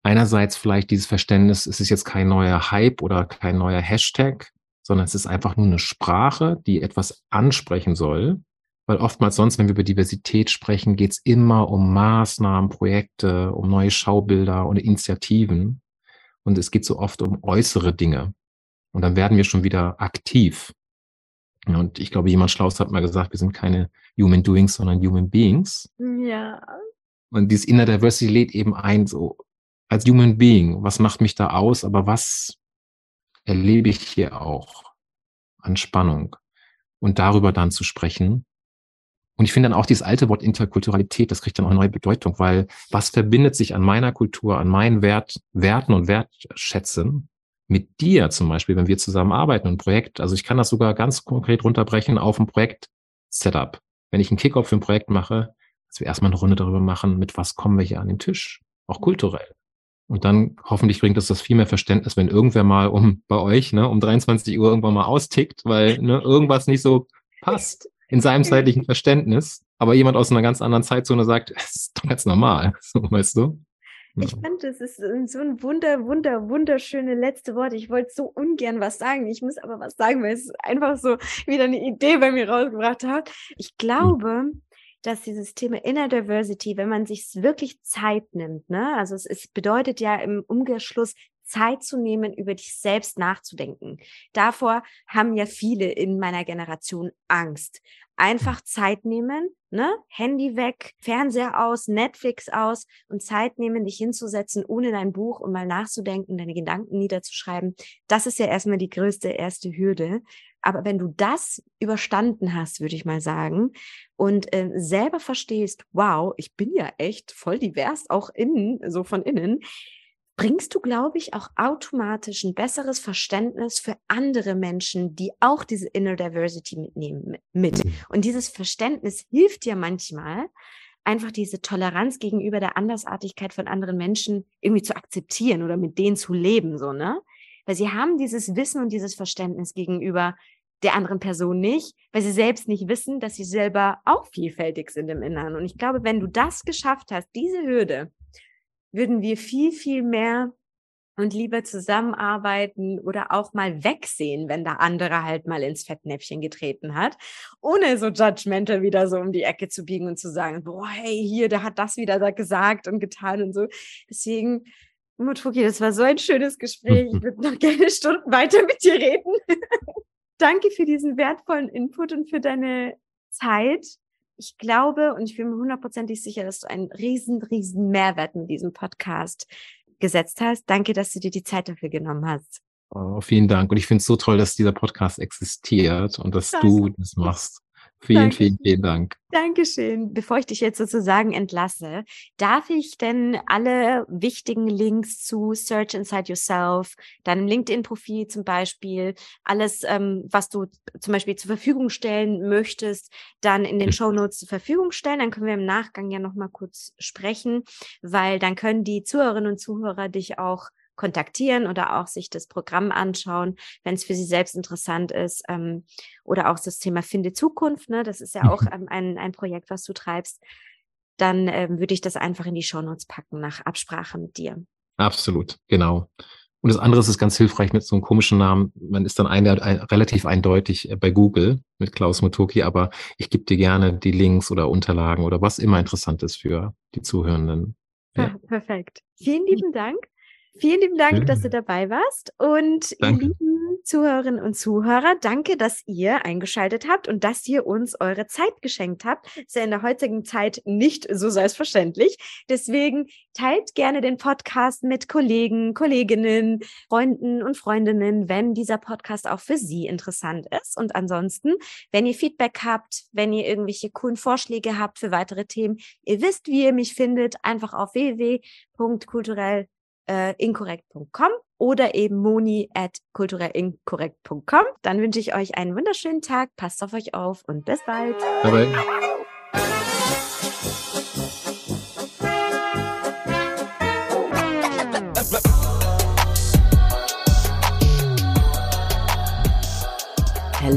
einerseits vielleicht dieses Verständnis, es ist jetzt kein neuer Hype oder kein neuer Hashtag, sondern es ist einfach nur eine Sprache, die etwas ansprechen soll. Weil oftmals sonst, wenn wir über Diversität sprechen, geht es immer um Maßnahmen, Projekte, um neue Schaubilder und Initiativen. Und es geht so oft um äußere Dinge. Und dann werden wir schon wieder aktiv. Und ich glaube, jemand Schlaus hat mal gesagt, wir sind keine Human Doings, sondern Human Beings. Ja. Und dieses Inner Diversity lädt eben ein, so als Human Being, was macht mich da aus, aber was erlebe ich hier auch an Spannung? Und darüber dann zu sprechen. Und ich finde dann auch dieses alte Wort Interkulturalität, das kriegt dann auch eine neue Bedeutung, weil was verbindet sich an meiner Kultur, an meinen Wert, Werten und Wertschätzen mit dir zum Beispiel, wenn wir zusammen arbeiten, ein Projekt, also ich kann das sogar ganz konkret runterbrechen auf ein Projekt-Setup. Wenn ich einen Kickoff für ein Projekt mache, dass wir erstmal eine Runde darüber machen, mit was kommen wir hier an den Tisch, auch kulturell. Und dann hoffentlich bringt uns das viel mehr Verständnis, wenn irgendwer mal um bei euch, ne, um 23 Uhr irgendwann mal austickt, weil ne, irgendwas nicht so passt in seinem zeitlichen Verständnis. Aber jemand aus einer ganz anderen Zeitzone sagt, es ist doch ganz normal, so, weißt du? Ich fand, das ist so ein wunder, wunder, wunderschöne letzte Wort. Ich wollte so ungern was sagen. Ich muss aber was sagen, weil es einfach so wieder eine Idee bei mir rausgebracht hat. Ich hm. glaube, dass dieses Thema Inner Diversity, wenn man sich wirklich Zeit nimmt, ne, also es, es bedeutet ja im Umkehrschluss Zeit zu nehmen, über dich selbst nachzudenken. Davor haben ja viele in meiner Generation Angst einfach Zeit nehmen, ne? Handy weg, Fernseher aus, Netflix aus und Zeit nehmen, dich hinzusetzen, ohne dein Buch und mal nachzudenken, deine Gedanken niederzuschreiben. Das ist ja erstmal die größte erste Hürde. Aber wenn du das überstanden hast, würde ich mal sagen, und äh, selber verstehst, wow, ich bin ja echt voll divers, auch innen, so von innen, bringst du, glaube ich, auch automatisch ein besseres Verständnis für andere Menschen, die auch diese Inner Diversity mitnehmen, mit. Mhm. Und dieses Verständnis hilft dir manchmal, einfach diese Toleranz gegenüber der Andersartigkeit von anderen Menschen irgendwie zu akzeptieren oder mit denen zu leben, so, ne? Weil sie haben dieses Wissen und dieses Verständnis gegenüber der anderen Person nicht, weil sie selbst nicht wissen, dass sie selber auch vielfältig sind im Inneren. Und ich glaube, wenn du das geschafft hast, diese Hürde, würden wir viel, viel mehr und lieber zusammenarbeiten oder auch mal wegsehen, wenn der andere halt mal ins Fettnäpfchen getreten hat, ohne so judgmental wieder so um die Ecke zu biegen und zu sagen, boah, hey, hier, der hat das wieder da gesagt und getan und so. Deswegen, Mutfuki, das war so ein schönes Gespräch. Ich würde noch gerne Stunden weiter mit dir reden. Danke für diesen wertvollen Input und für deine Zeit ich glaube und ich bin mir hundertprozentig sicher, dass du einen riesen, riesen Mehrwert mit diesem Podcast gesetzt hast. Danke, dass du dir die Zeit dafür genommen hast. Oh, vielen Dank. Und ich finde es so toll, dass dieser Podcast existiert und dass das du das machst. Vielen, Danke. vielen, vielen Dank. Dankeschön. Bevor ich dich jetzt sozusagen entlasse, darf ich denn alle wichtigen Links zu Search Inside Yourself, deinem LinkedIn-Profil zum Beispiel, alles, ähm, was du zum Beispiel zur Verfügung stellen möchtest, dann in den Show Notes zur Verfügung stellen? Dann können wir im Nachgang ja nochmal kurz sprechen, weil dann können die Zuhörerinnen und Zuhörer dich auch kontaktieren oder auch sich das Programm anschauen, wenn es für sie selbst interessant ist. Ähm, oder auch das Thema Finde Zukunft, ne? das ist ja auch mhm. ähm, ein, ein Projekt, was du treibst. Dann ähm, würde ich das einfach in die Shownotes packen nach Absprache mit dir. Absolut, genau. Und das andere ist ganz hilfreich mit so einem komischen Namen. Man ist dann ein, ein, relativ eindeutig äh, bei Google mit Klaus Motoki, aber ich gebe dir gerne die Links oder Unterlagen oder was immer interessant ist für die Zuhörenden. Ja. ja perfekt. Vielen lieben Dank. Vielen lieben Dank, Schön. dass du dabei warst. Und danke. ihr lieben Zuhörerinnen und Zuhörer, danke, dass ihr eingeschaltet habt und dass ihr uns eure Zeit geschenkt habt. Ist ja in der heutigen Zeit nicht so selbstverständlich. Deswegen teilt gerne den Podcast mit Kollegen, Kolleginnen, Freunden und Freundinnen, wenn dieser Podcast auch für Sie interessant ist. Und ansonsten, wenn ihr Feedback habt, wenn ihr irgendwelche coolen Vorschläge habt für weitere Themen, ihr wisst, wie ihr mich findet, einfach auf www.kulturell äh, inkorrekt.com oder eben moni at kulturellinkorrekt.com. Dann wünsche ich euch einen wunderschönen Tag, passt auf euch auf und bis bald. Bye bye.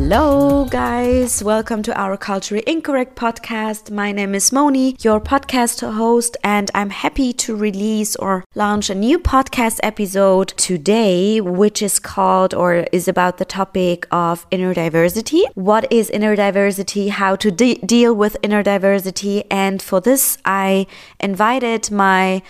Hello, guys. Welcome to our Culturally Incorrect podcast. My name is Moni, your podcast host, and I'm happy to release or launch a new podcast episode today, which is called or is about the topic of inner diversity. What is inner diversity? How to de- deal with inner diversity? And for this, I invited my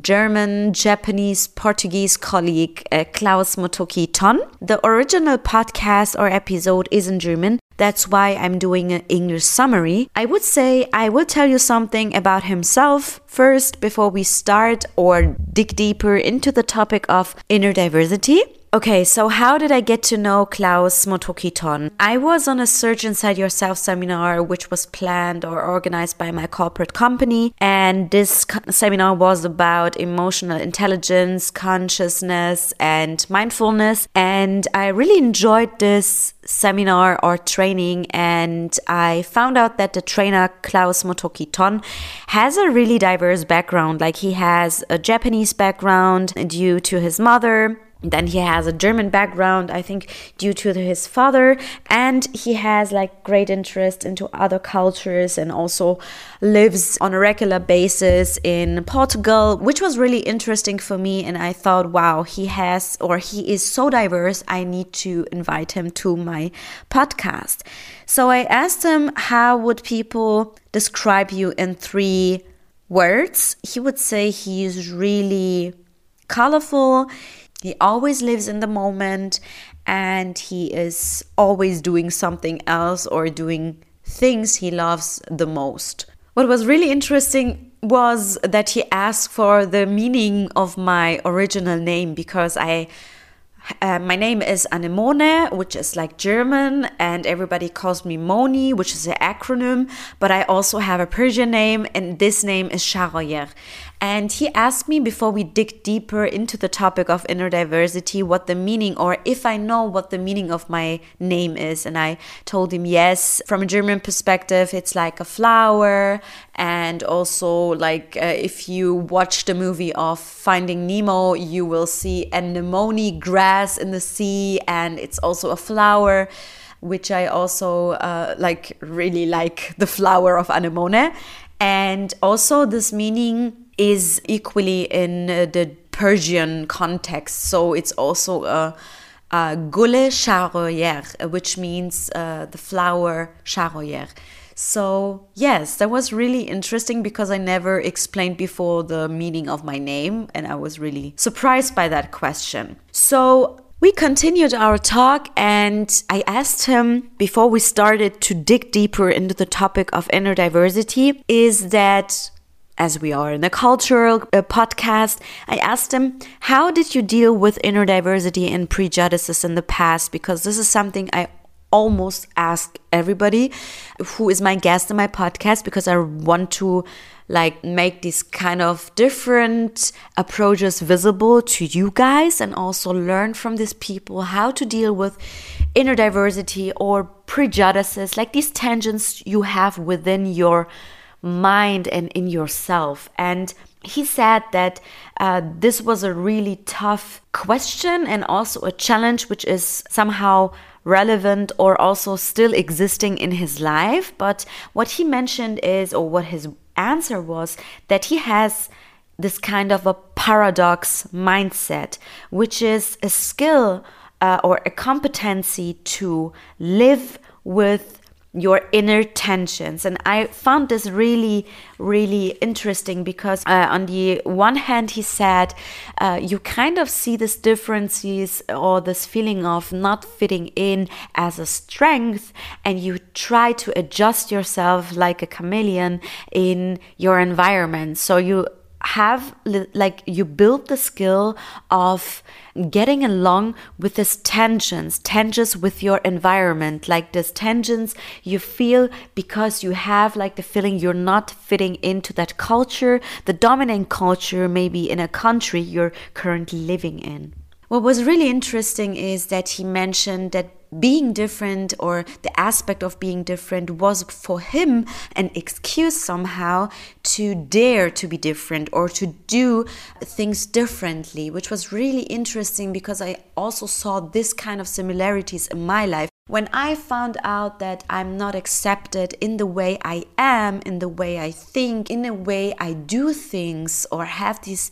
German, Japanese, Portuguese colleague uh, Klaus Motoki Ton. The original podcast or episode is in German. That's why I'm doing an English summary. I would say I will tell you something about himself first before we start or dig deeper into the topic of inner diversity. Okay, so how did I get to know Klaus Motokiton? I was on a Search Inside Yourself seminar, which was planned or organized by my corporate company. And this seminar was about emotional intelligence, consciousness, and mindfulness. And I really enjoyed this seminar or training. And I found out that the trainer, Klaus Motokiton, has a really diverse background. Like he has a Japanese background due to his mother then he has a german background i think due to his father. And he has like great interest into other cultures and also lives on a regular basis in portugal which was really interesting for me. And i thought wow he has or he is so diverse i need to invite him to my podcast. So i asked him how would people describe you in three words? He would say he is really colorful he always lives in the moment and he is always doing something else or doing things he loves the most. What was really interesting was that he asked for the meaning of my original name because I uh, my name is Anemone, which is like German, and everybody calls me Moni, which is an acronym. But I also have a Persian name, and this name is Sharoyer. And he asked me before we dig deeper into the topic of inner diversity what the meaning, or if I know what the meaning of my name is. And I told him yes. From a German perspective, it's like a flower. And also, like uh, if you watch the movie of Finding Nemo, you will see anemone grass in the sea, and it's also a flower which I also uh, like really like the flower of anemone. And also, this meaning is equally in uh, the Persian context. So it's also a, gule sharoyer, uh, which means uh, the flower sharoyer. So, yes, that was really interesting because I never explained before the meaning of my name, and I was really surprised by that question. So, we continued our talk, and I asked him before we started to dig deeper into the topic of inner diversity is that as we are in a cultural uh, podcast, I asked him, How did you deal with inner diversity and prejudices in the past? Because this is something I almost ask everybody who is my guest in my podcast because I want to like make these kind of different approaches visible to you guys and also learn from these people how to deal with inner diversity or prejudices like these tangents you have within your mind and in yourself. And he said that uh, this was a really tough question and also a challenge, which is somehow relevant or also still existing in his life. But what he mentioned is, or what his answer was, that he has this kind of a paradox mindset, which is a skill uh, or a competency to live with your inner tensions. And I found this really, really interesting because, uh, on the one hand, he said, uh, you kind of see these differences or this feeling of not fitting in as a strength, and you try to adjust yourself like a chameleon in your environment. So you have like you build the skill of getting along with these tensions tensions with your environment like these tensions you feel because you have like the feeling you're not fitting into that culture the dominant culture maybe in a country you're currently living in. What was really interesting is that he mentioned that being different or the aspect of being different was for him an excuse somehow to dare to be different or to do things differently, which was really interesting because I also saw this kind of similarities in my life. When I found out that I'm not accepted in the way I am, in the way I think, in the way I do things, or have these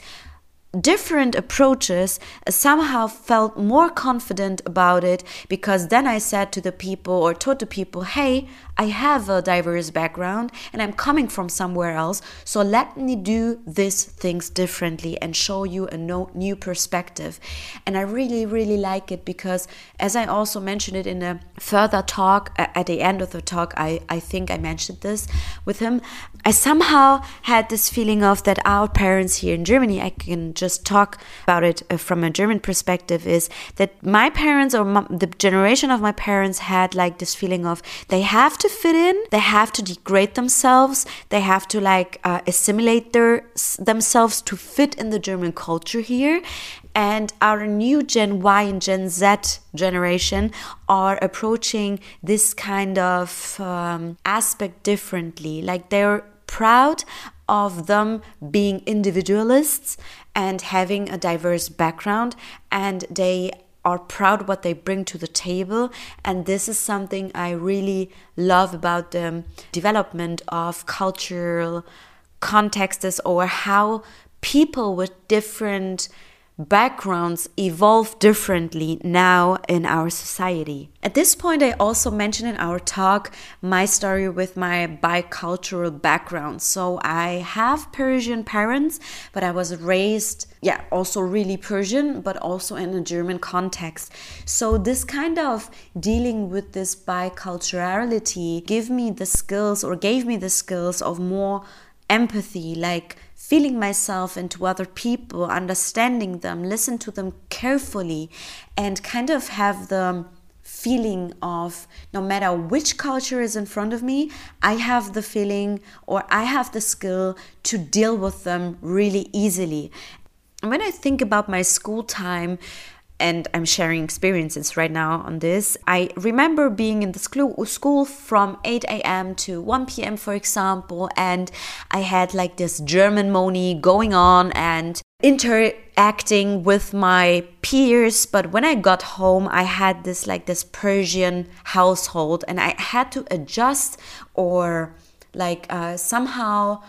different approaches uh, somehow felt more confident about it because then I said to the people or told the people, hey, I have a diverse background and I'm coming from somewhere else. So let me do these things differently and show you a no, new perspective. And I really, really like it because, as I also mentioned it in a further talk, at the end of the talk, I, I think I mentioned this with him. I somehow had this feeling of that our parents here in Germany, I can just talk about it uh, from a German perspective, is that my parents or the generation of my parents had like this feeling of they have to fit in, they have to degrade themselves, they have to like uh, assimilate their themselves to fit in the German culture here. And our new Gen Y and Gen Z generation are approaching this kind of um, aspect differently. Like they're proud of them being individualists and having a diverse background and they are proud what they bring to the table. And this is something i really love about the development of cultural contexts or how people with different backgrounds evolve differently now in our society. At this point, I also mentioned in our talk my story with my bicultural background. So I have Persian parents, but I was raised, yeah, also really Persian, but also in a German context. So this kind of dealing with this biculturality gave me the skills or gave me the skills of more empathy, like feeling myself into other people, understanding them, listen to them carefully, and kind of have the feeling of no matter which culture is in front of me, I have the feeling or I have the skill to deal with them really easily. And when I think about my school time, and I'm sharing experiences right now on this. I remember being in the school from 8 a.m. to 1 p.m., for example, and I had like this German money going on and interacting with my peers. But when I got home, I had this like this Persian household, and I had to adjust or like uh, somehow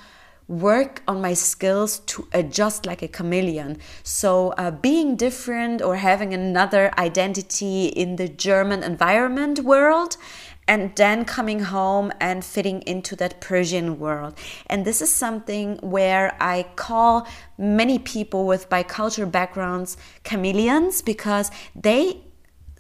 work on my skills to adjust like a chameleon. So, uh, being different or having another identity in the German environment world, and then coming home and fitting into that Persian world. And this is something where I call many people with bicultural backgrounds chameleons because they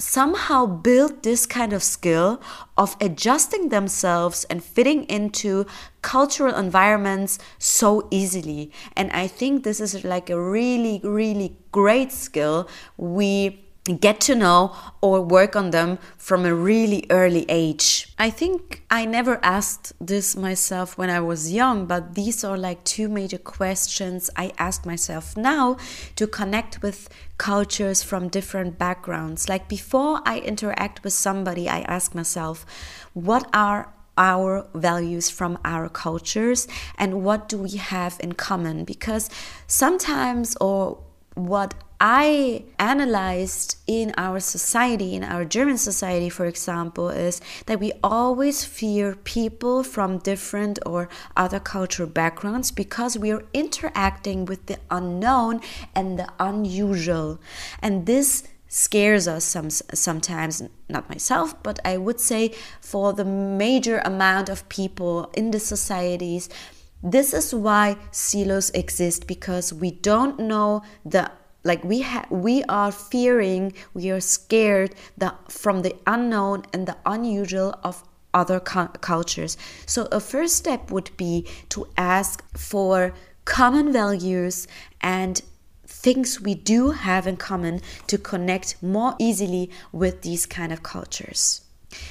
somehow build this kind of skill of adjusting themselves and fitting into cultural environments so easily. And I think this is like a really, really great skill we get to know or work on them from a really early age. I think I never asked this myself when I was young, but these are like two major questions I ask myself now to connect with cultures from different backgrounds. Like before I interact with somebody, I ask myself, what are our values from our cultures and what do we have in common because sometimes or what I analyzed in our society, in our German society, for example, is that we always fear people from different or other cultural backgrounds because we are interacting with the unknown and the unusual. And this scares us some, sometimes, not myself, but I would say for the major amount of people in the societies. This is why silos exist because we don't know the like we ha- we are fearing we are scared that from the unknown and the unusual of other cu- cultures. So a first step would be to ask for common values and things we do have in common to connect more easily with these kind of cultures.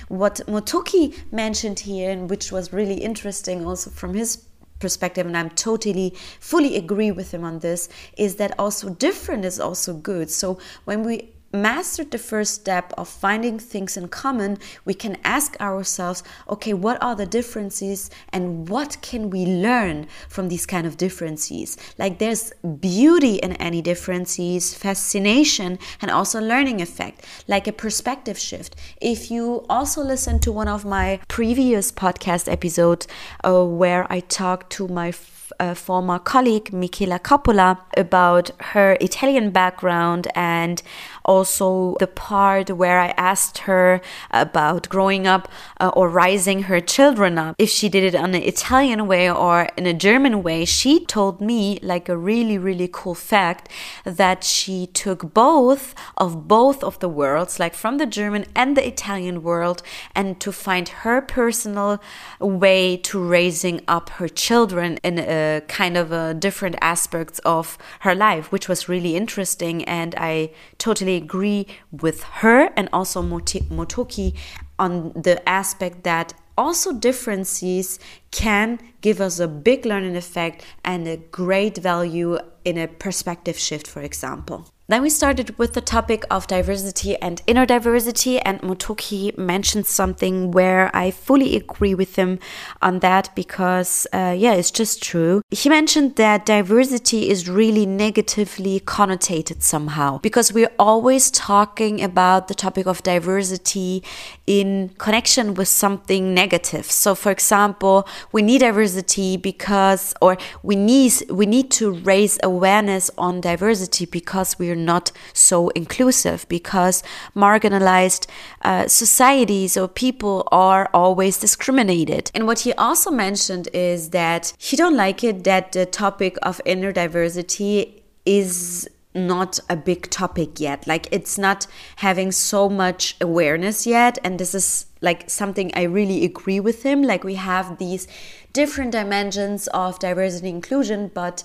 What motoki mentioned here and which was really interesting also from his perspective and i'm totally fully agree with him on this is that also different is also good. So when we mastered the first step of finding things in common, we can ask ourselves, okay, what are the differences and what can we learn from these kind of differences? Like there's beauty in any differences, fascination, and also learning effect, like a perspective shift. If you also listen to one of my previous podcast episodes uh, where I talked to my a former colleague, Michela Coppola, about her Italian background and also the part where I asked her about growing up uh, or rising her children up, if she did it on an Italian way or in a German way, she told me like a really, really cool fact that she took both of both of the worlds, like from the German and the Italian world, and to find her personal way to raising up her children in a kind of a different aspects of her life, which was really interesting. And I totally agree with her and also Motoki on the aspect that also differences can give us a big learning effect and a great value in a perspective shift, for example. Then we started with the topic of diversity and inner diversity, and Motoki mentioned something where I fully agree with him on that because, uh, yeah, it's just true. He mentioned that diversity is really negatively connotated somehow because we're always talking about the topic of diversity in connection with something negative. So, for example, we need diversity because, or we need we need to raise awareness on diversity because we're not so inclusive because marginalized uh, societies or people are always discriminated. And what he also mentioned is that he don't like it that the topic of inner diversity is not a big topic yet. Like it's not having so much awareness yet. And this is like something I really agree with him. Like we have these different dimensions of diversity inclusion, but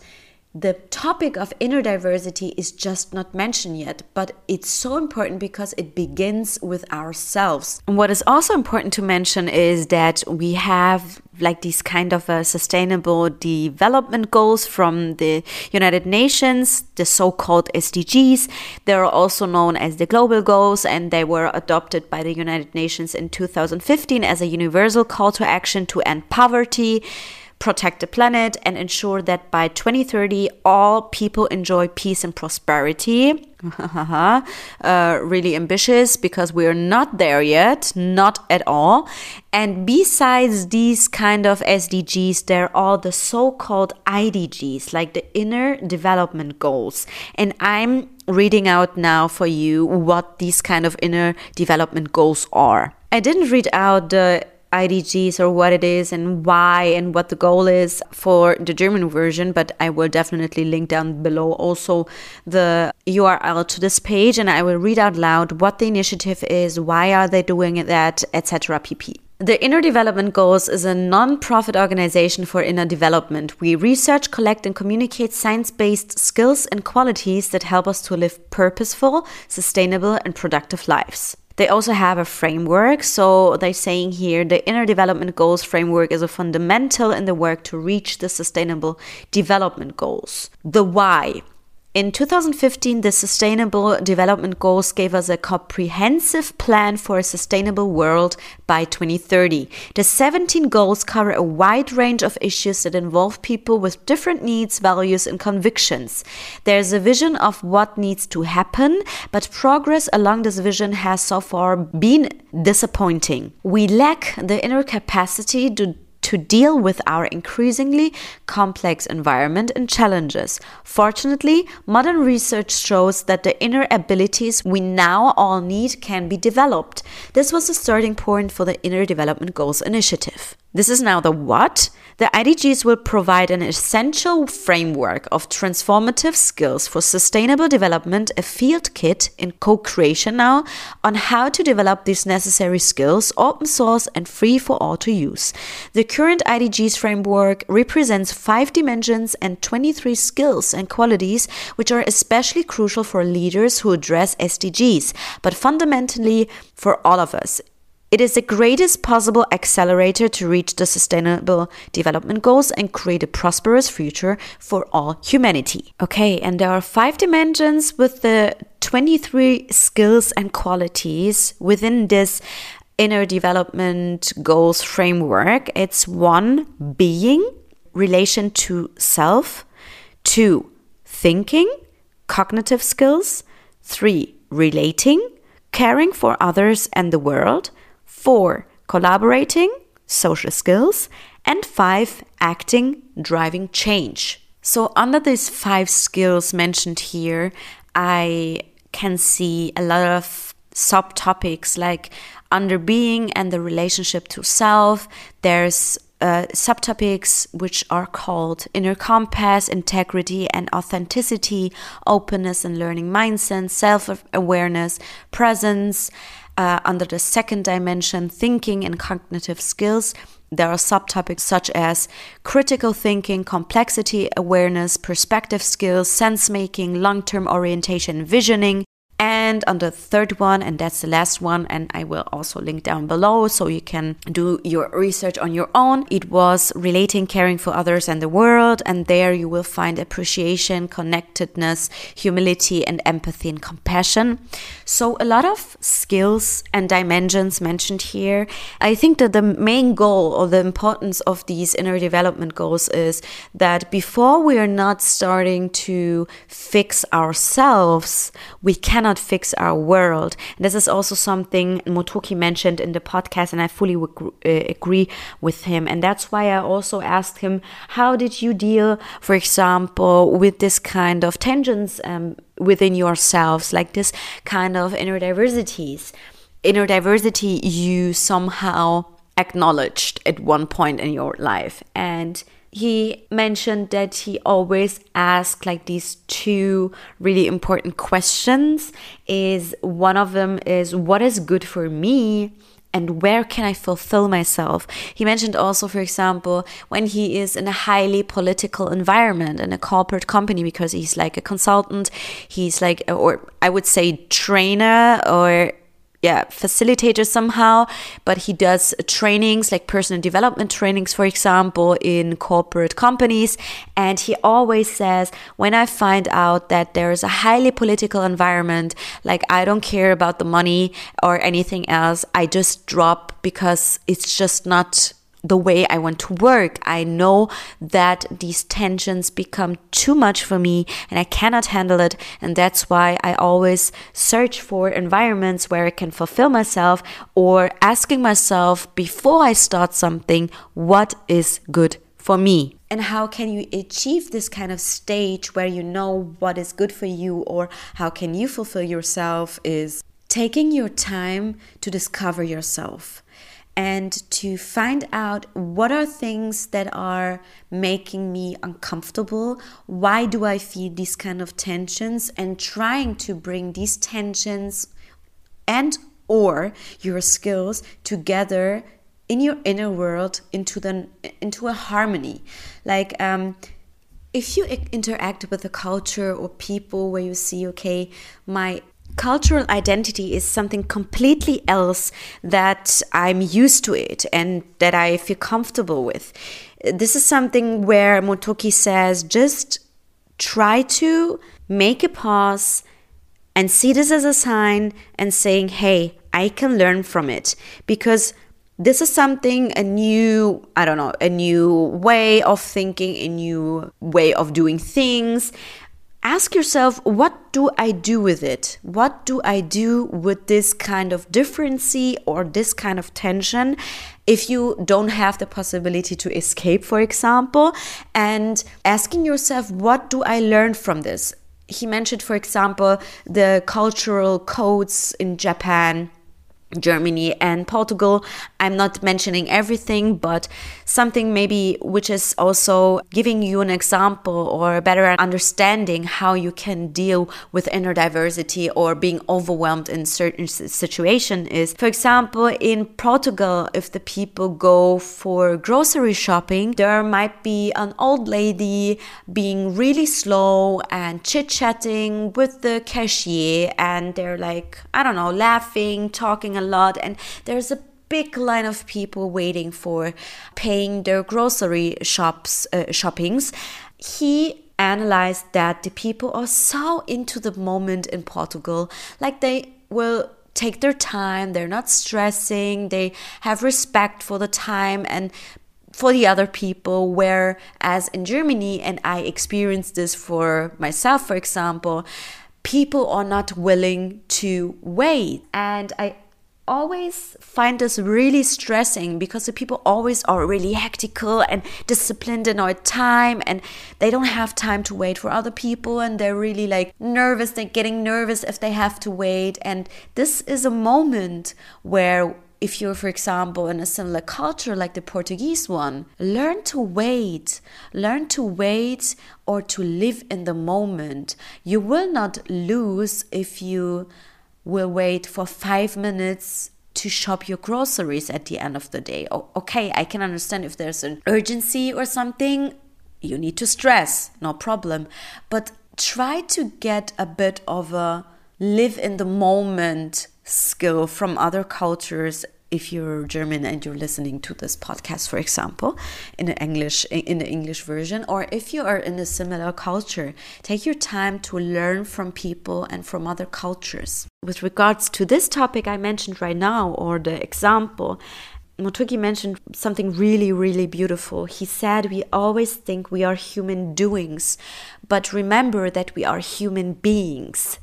the topic of inner diversity is just not mentioned yet, but it's so important because it begins with ourselves. And what is also important to mention is that we have like these kind of uh, sustainable development goals from the United Nations, the so-called SDGs. They are also known as the global goals and they were adopted by the United Nations in 2015 as a universal call to action to end poverty protect the planet, and ensure that by 2030 all people enjoy peace and prosperity. uh, really ambitious because we are not there yet, not at all. And besides these kind of SDGs, there are the so called IDGs, like the inner development goals. And I'm reading out now for you what these kind of inner development goals are. I didn't read out the IDGs or what it is and why and what the goal is for the German version, but I will definitely link down below also the URL to this page and I will read out loud what the initiative is, why are they doing that, etc. pp. The Inner Development Goals is a non-profit organization for inner development. We research, collect, and communicate science-based skills and qualities that help us to live purposeful, sustainable, and productive lives. They also have a framework. So they're saying here the inner development goals framework is a fundamental in the work to reach the sustainable development goals. The why. In 2015, the Sustainable Development Goals gave us a comprehensive plan for a sustainable world by 2030. The 17 goals cover a wide range of issues that involve people with different needs, values, and convictions. There's a vision of what needs to happen, but progress along this vision has so far been disappointing. We lack the inner capacity to to deal with our increasingly complex environment and challenges. Fortunately, modern research shows that the inner abilities we now all need can be developed. This was the starting point for the Inner Development Goals Initiative. This is now the what. The IDGs will provide an essential framework of transformative skills for sustainable development, a field kit in co creation now on how to develop these necessary skills, open source and free for all to use. The current IDGs framework represents five dimensions and 23 skills and qualities which are especially crucial for leaders who address SDGs, but fundamentally for all of us. It is the greatest possible accelerator to reach the sustainable development goals and create a prosperous future for all humanity. Okay, and there are five dimensions with the 23 skills and qualities within this inner development goals framework. It's one, being, relation to self, two, thinking, cognitive skills, three, relating, caring for others and the world, four, collaborating, social skills, and five, acting, driving change. So, under these five skills mentioned here, I can see a lot of subtopics like under being and the relationship to self. There's uh, subtopics which are called inner compass, integrity and authenticity, openness and learning mindset, self awareness, presence. Uh, under the second dimension, thinking and cognitive skills, there are subtopics such as critical thinking, complexity awareness, perspective skills, sense making, long term orientation, visioning, and on the third one, and that's the last one, and I will also link down below so you can do your research on your own. It was relating, caring for others and the world, and there you will find appreciation, connectedness, humility, and empathy and compassion. So, a lot of skills and dimensions mentioned here. I think that the main goal or the importance of these inner development goals is that before we are not starting to fix ourselves, we can cannot fix our world. And this is also something Motoki mentioned in the podcast, and I fully uh, agree with him. And that's why I also asked him, How did you deal, for example, with this kind of tensions um, within yourselves, like this kind of inner diversities? Inner diversity you somehow acknowledged at one point in your life. And he mentioned that he always asked like these two really important questions is one of them is what is good for me and where can I fulfill myself? He mentioned also, for example, when he is in a highly political environment in a corporate company, because he's like a consultant, he's like, or I would say trainer or yeah facilitator somehow but he does trainings like personal development trainings for example in corporate companies. And he always says when i find out that there is a highly political environment like i don't care about the money or anything else i just drop because it's just not the way I want to work. I know that these tensions become too much for me and I cannot handle it. And that's why I always search for environments where I can fulfill myself or asking myself before I start something, what is good for me? And how can you achieve this kind of stage where you know what is good for you or how can you fulfill yourself is taking your time to discover yourself and to find out what are things that are making me uncomfortable why do i feel these kind of tensions and trying to bring these tensions and or your skills together in your inner world into the into a harmony. Like um if you interact with a culture or people where you see okay my cultural identity is something completely else that I'm used to it and that I feel comfortable with. This is something where Motoki says just try to make a pause and see this as a sign and saying, hey, I can learn from it because this is something a new i don't know a new way of thinking a new way of doing things ask yourself what do I do with it? What do I do with this kind of differency or this kind of tension? If you don't have the possibility to escape, for example, and asking yourself, what do I learn from this? He mentioned, for example, the cultural codes in Japan Germany and Portugal. I'm not mentioning everything, but something maybe which is also giving you an example or a better understanding how you can deal with inner diversity or being overwhelmed in certain situation is for example in Portugal if the people go for grocery shopping there might be an old lady being really slow and chit-chatting with the cashier and they're like I don't know laughing talking a lot and there's a big line of people waiting for paying their grocery shops uh, shoppings. He analyzed that the people are so into the moment in Portugal, like they will take their time, they're not stressing, they have respect for the time and for the other people. Whereas in Germany and I experienced this for myself for example people are not willing to wait. And I always find this really stressing because the people always are really hectical and disciplined in our time and they don't have time to wait for other people and they're really like nervous. They're getting nervous if they have to wait. And this is a moment where if you're for example in a similar culture like the portuguese one learn to wait. Learn to wait or to live in the moment. You will not lose if you will wait for five minutes to shop your groceries at the end of the day. okay, I can understand if there's an urgency or something, you need to stress, no problem. But try to get a bit of a live in the moment skill from other cultures if you're German and you're listening to this podcast, for example, in the English in the English version, or if you are in a similar culture, take your time to learn from people and from other cultures. With regards to this topic I mentioned right now, or the example, Motoki mentioned something really, really beautiful. He said, We always think we are human doings, but remember that we are human beings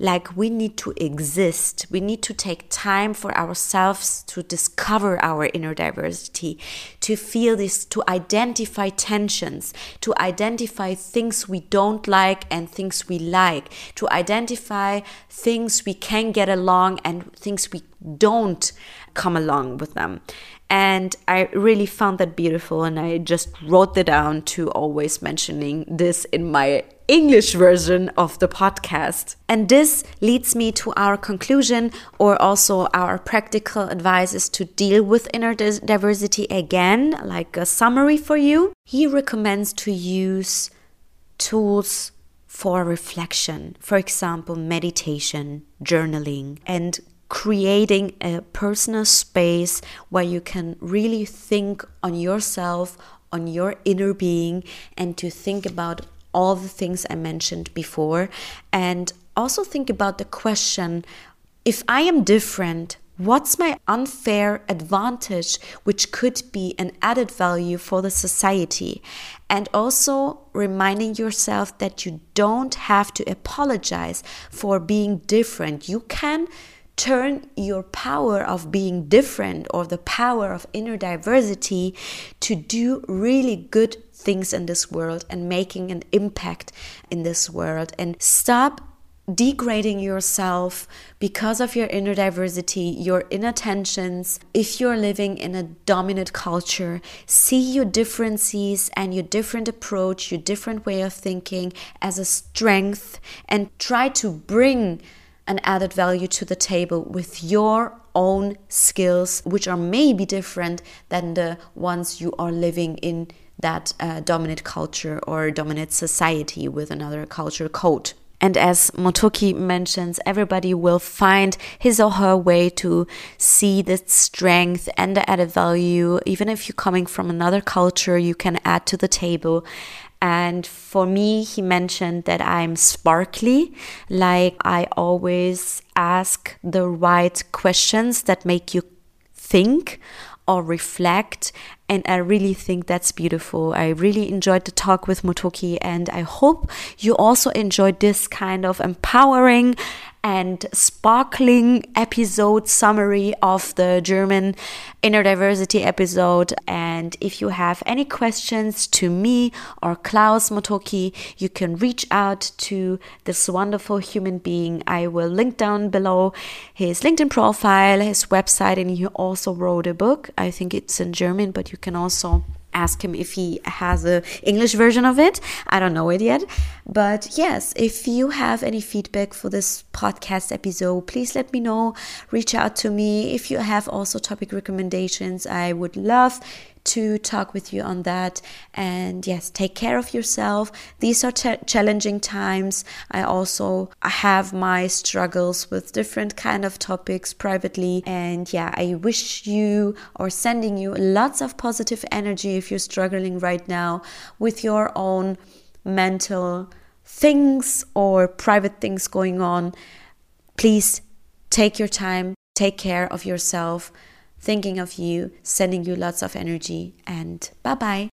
like we need to exist. We need to take time for ourselves to discover our inner diversity, to feel this, to identify tensions, to identify things we don't like and things we like, to identify things we can get along and things we don't come along with them. And I really found that beautiful, and I just wrote it down to always mentioning this in my English version of the podcast. And this leads me to our conclusion or also our practical advices to deal with inner diversity again, like a summary for you. He recommends to use tools for reflection, for example, meditation, journaling, and creating a personal space where you can really think on yourself, on your inner being, and to think about all the things I mentioned before. And also think about the question if I am different, what's my unfair advantage which could be an added value for the society? And also reminding yourself that you don't have to apologize for being different. You can turn your power of being different or the power of inner diversity to do really good things in this world and making an impact in this world and stop degrading yourself because of your inner diversity, your inner tensions. If you're living in a dominant culture, see your differences and your different approach, your different way of thinking as a strength and try to bring an added value to the table with your own skills, which are maybe different than the ones you are living in that uh, dominant culture or dominant society with another culture code. And as Motoki mentions, everybody will find his or her way to see the strength and the added value. Even if you're coming from another culture, you can add to the table. And for me, he mentioned that I'm sparkly, like I always ask the right questions that make you think or reflect. And I really think that's beautiful. I really enjoyed the talk with Motoki, and I hope you also enjoyed this kind of empowering and sparkling episode summary of the German inner diversity episode. And if you have any questions to me or Klaus Motoki, you can reach out to this wonderful human being. I will link down below his LinkedIn profile, his website, and he also wrote a book. I think it's in German, but you can also ask him if he has a English version of it. I don't know it yet. But yes, if you have any feedback for this podcast episode, please let me know. Reach out to me. If you have also topic recommendations, I would love to talk with you on that. And yes, take care of yourself. These are challenging times. I also have my struggles with different kind of topics privately. And yeah, I wish you or sending you lots of positive energy if you're struggling right now with your own mental things or private things going on, please take your time, take care of yourself, thinking of you, sending you lots of energy, and bye bye.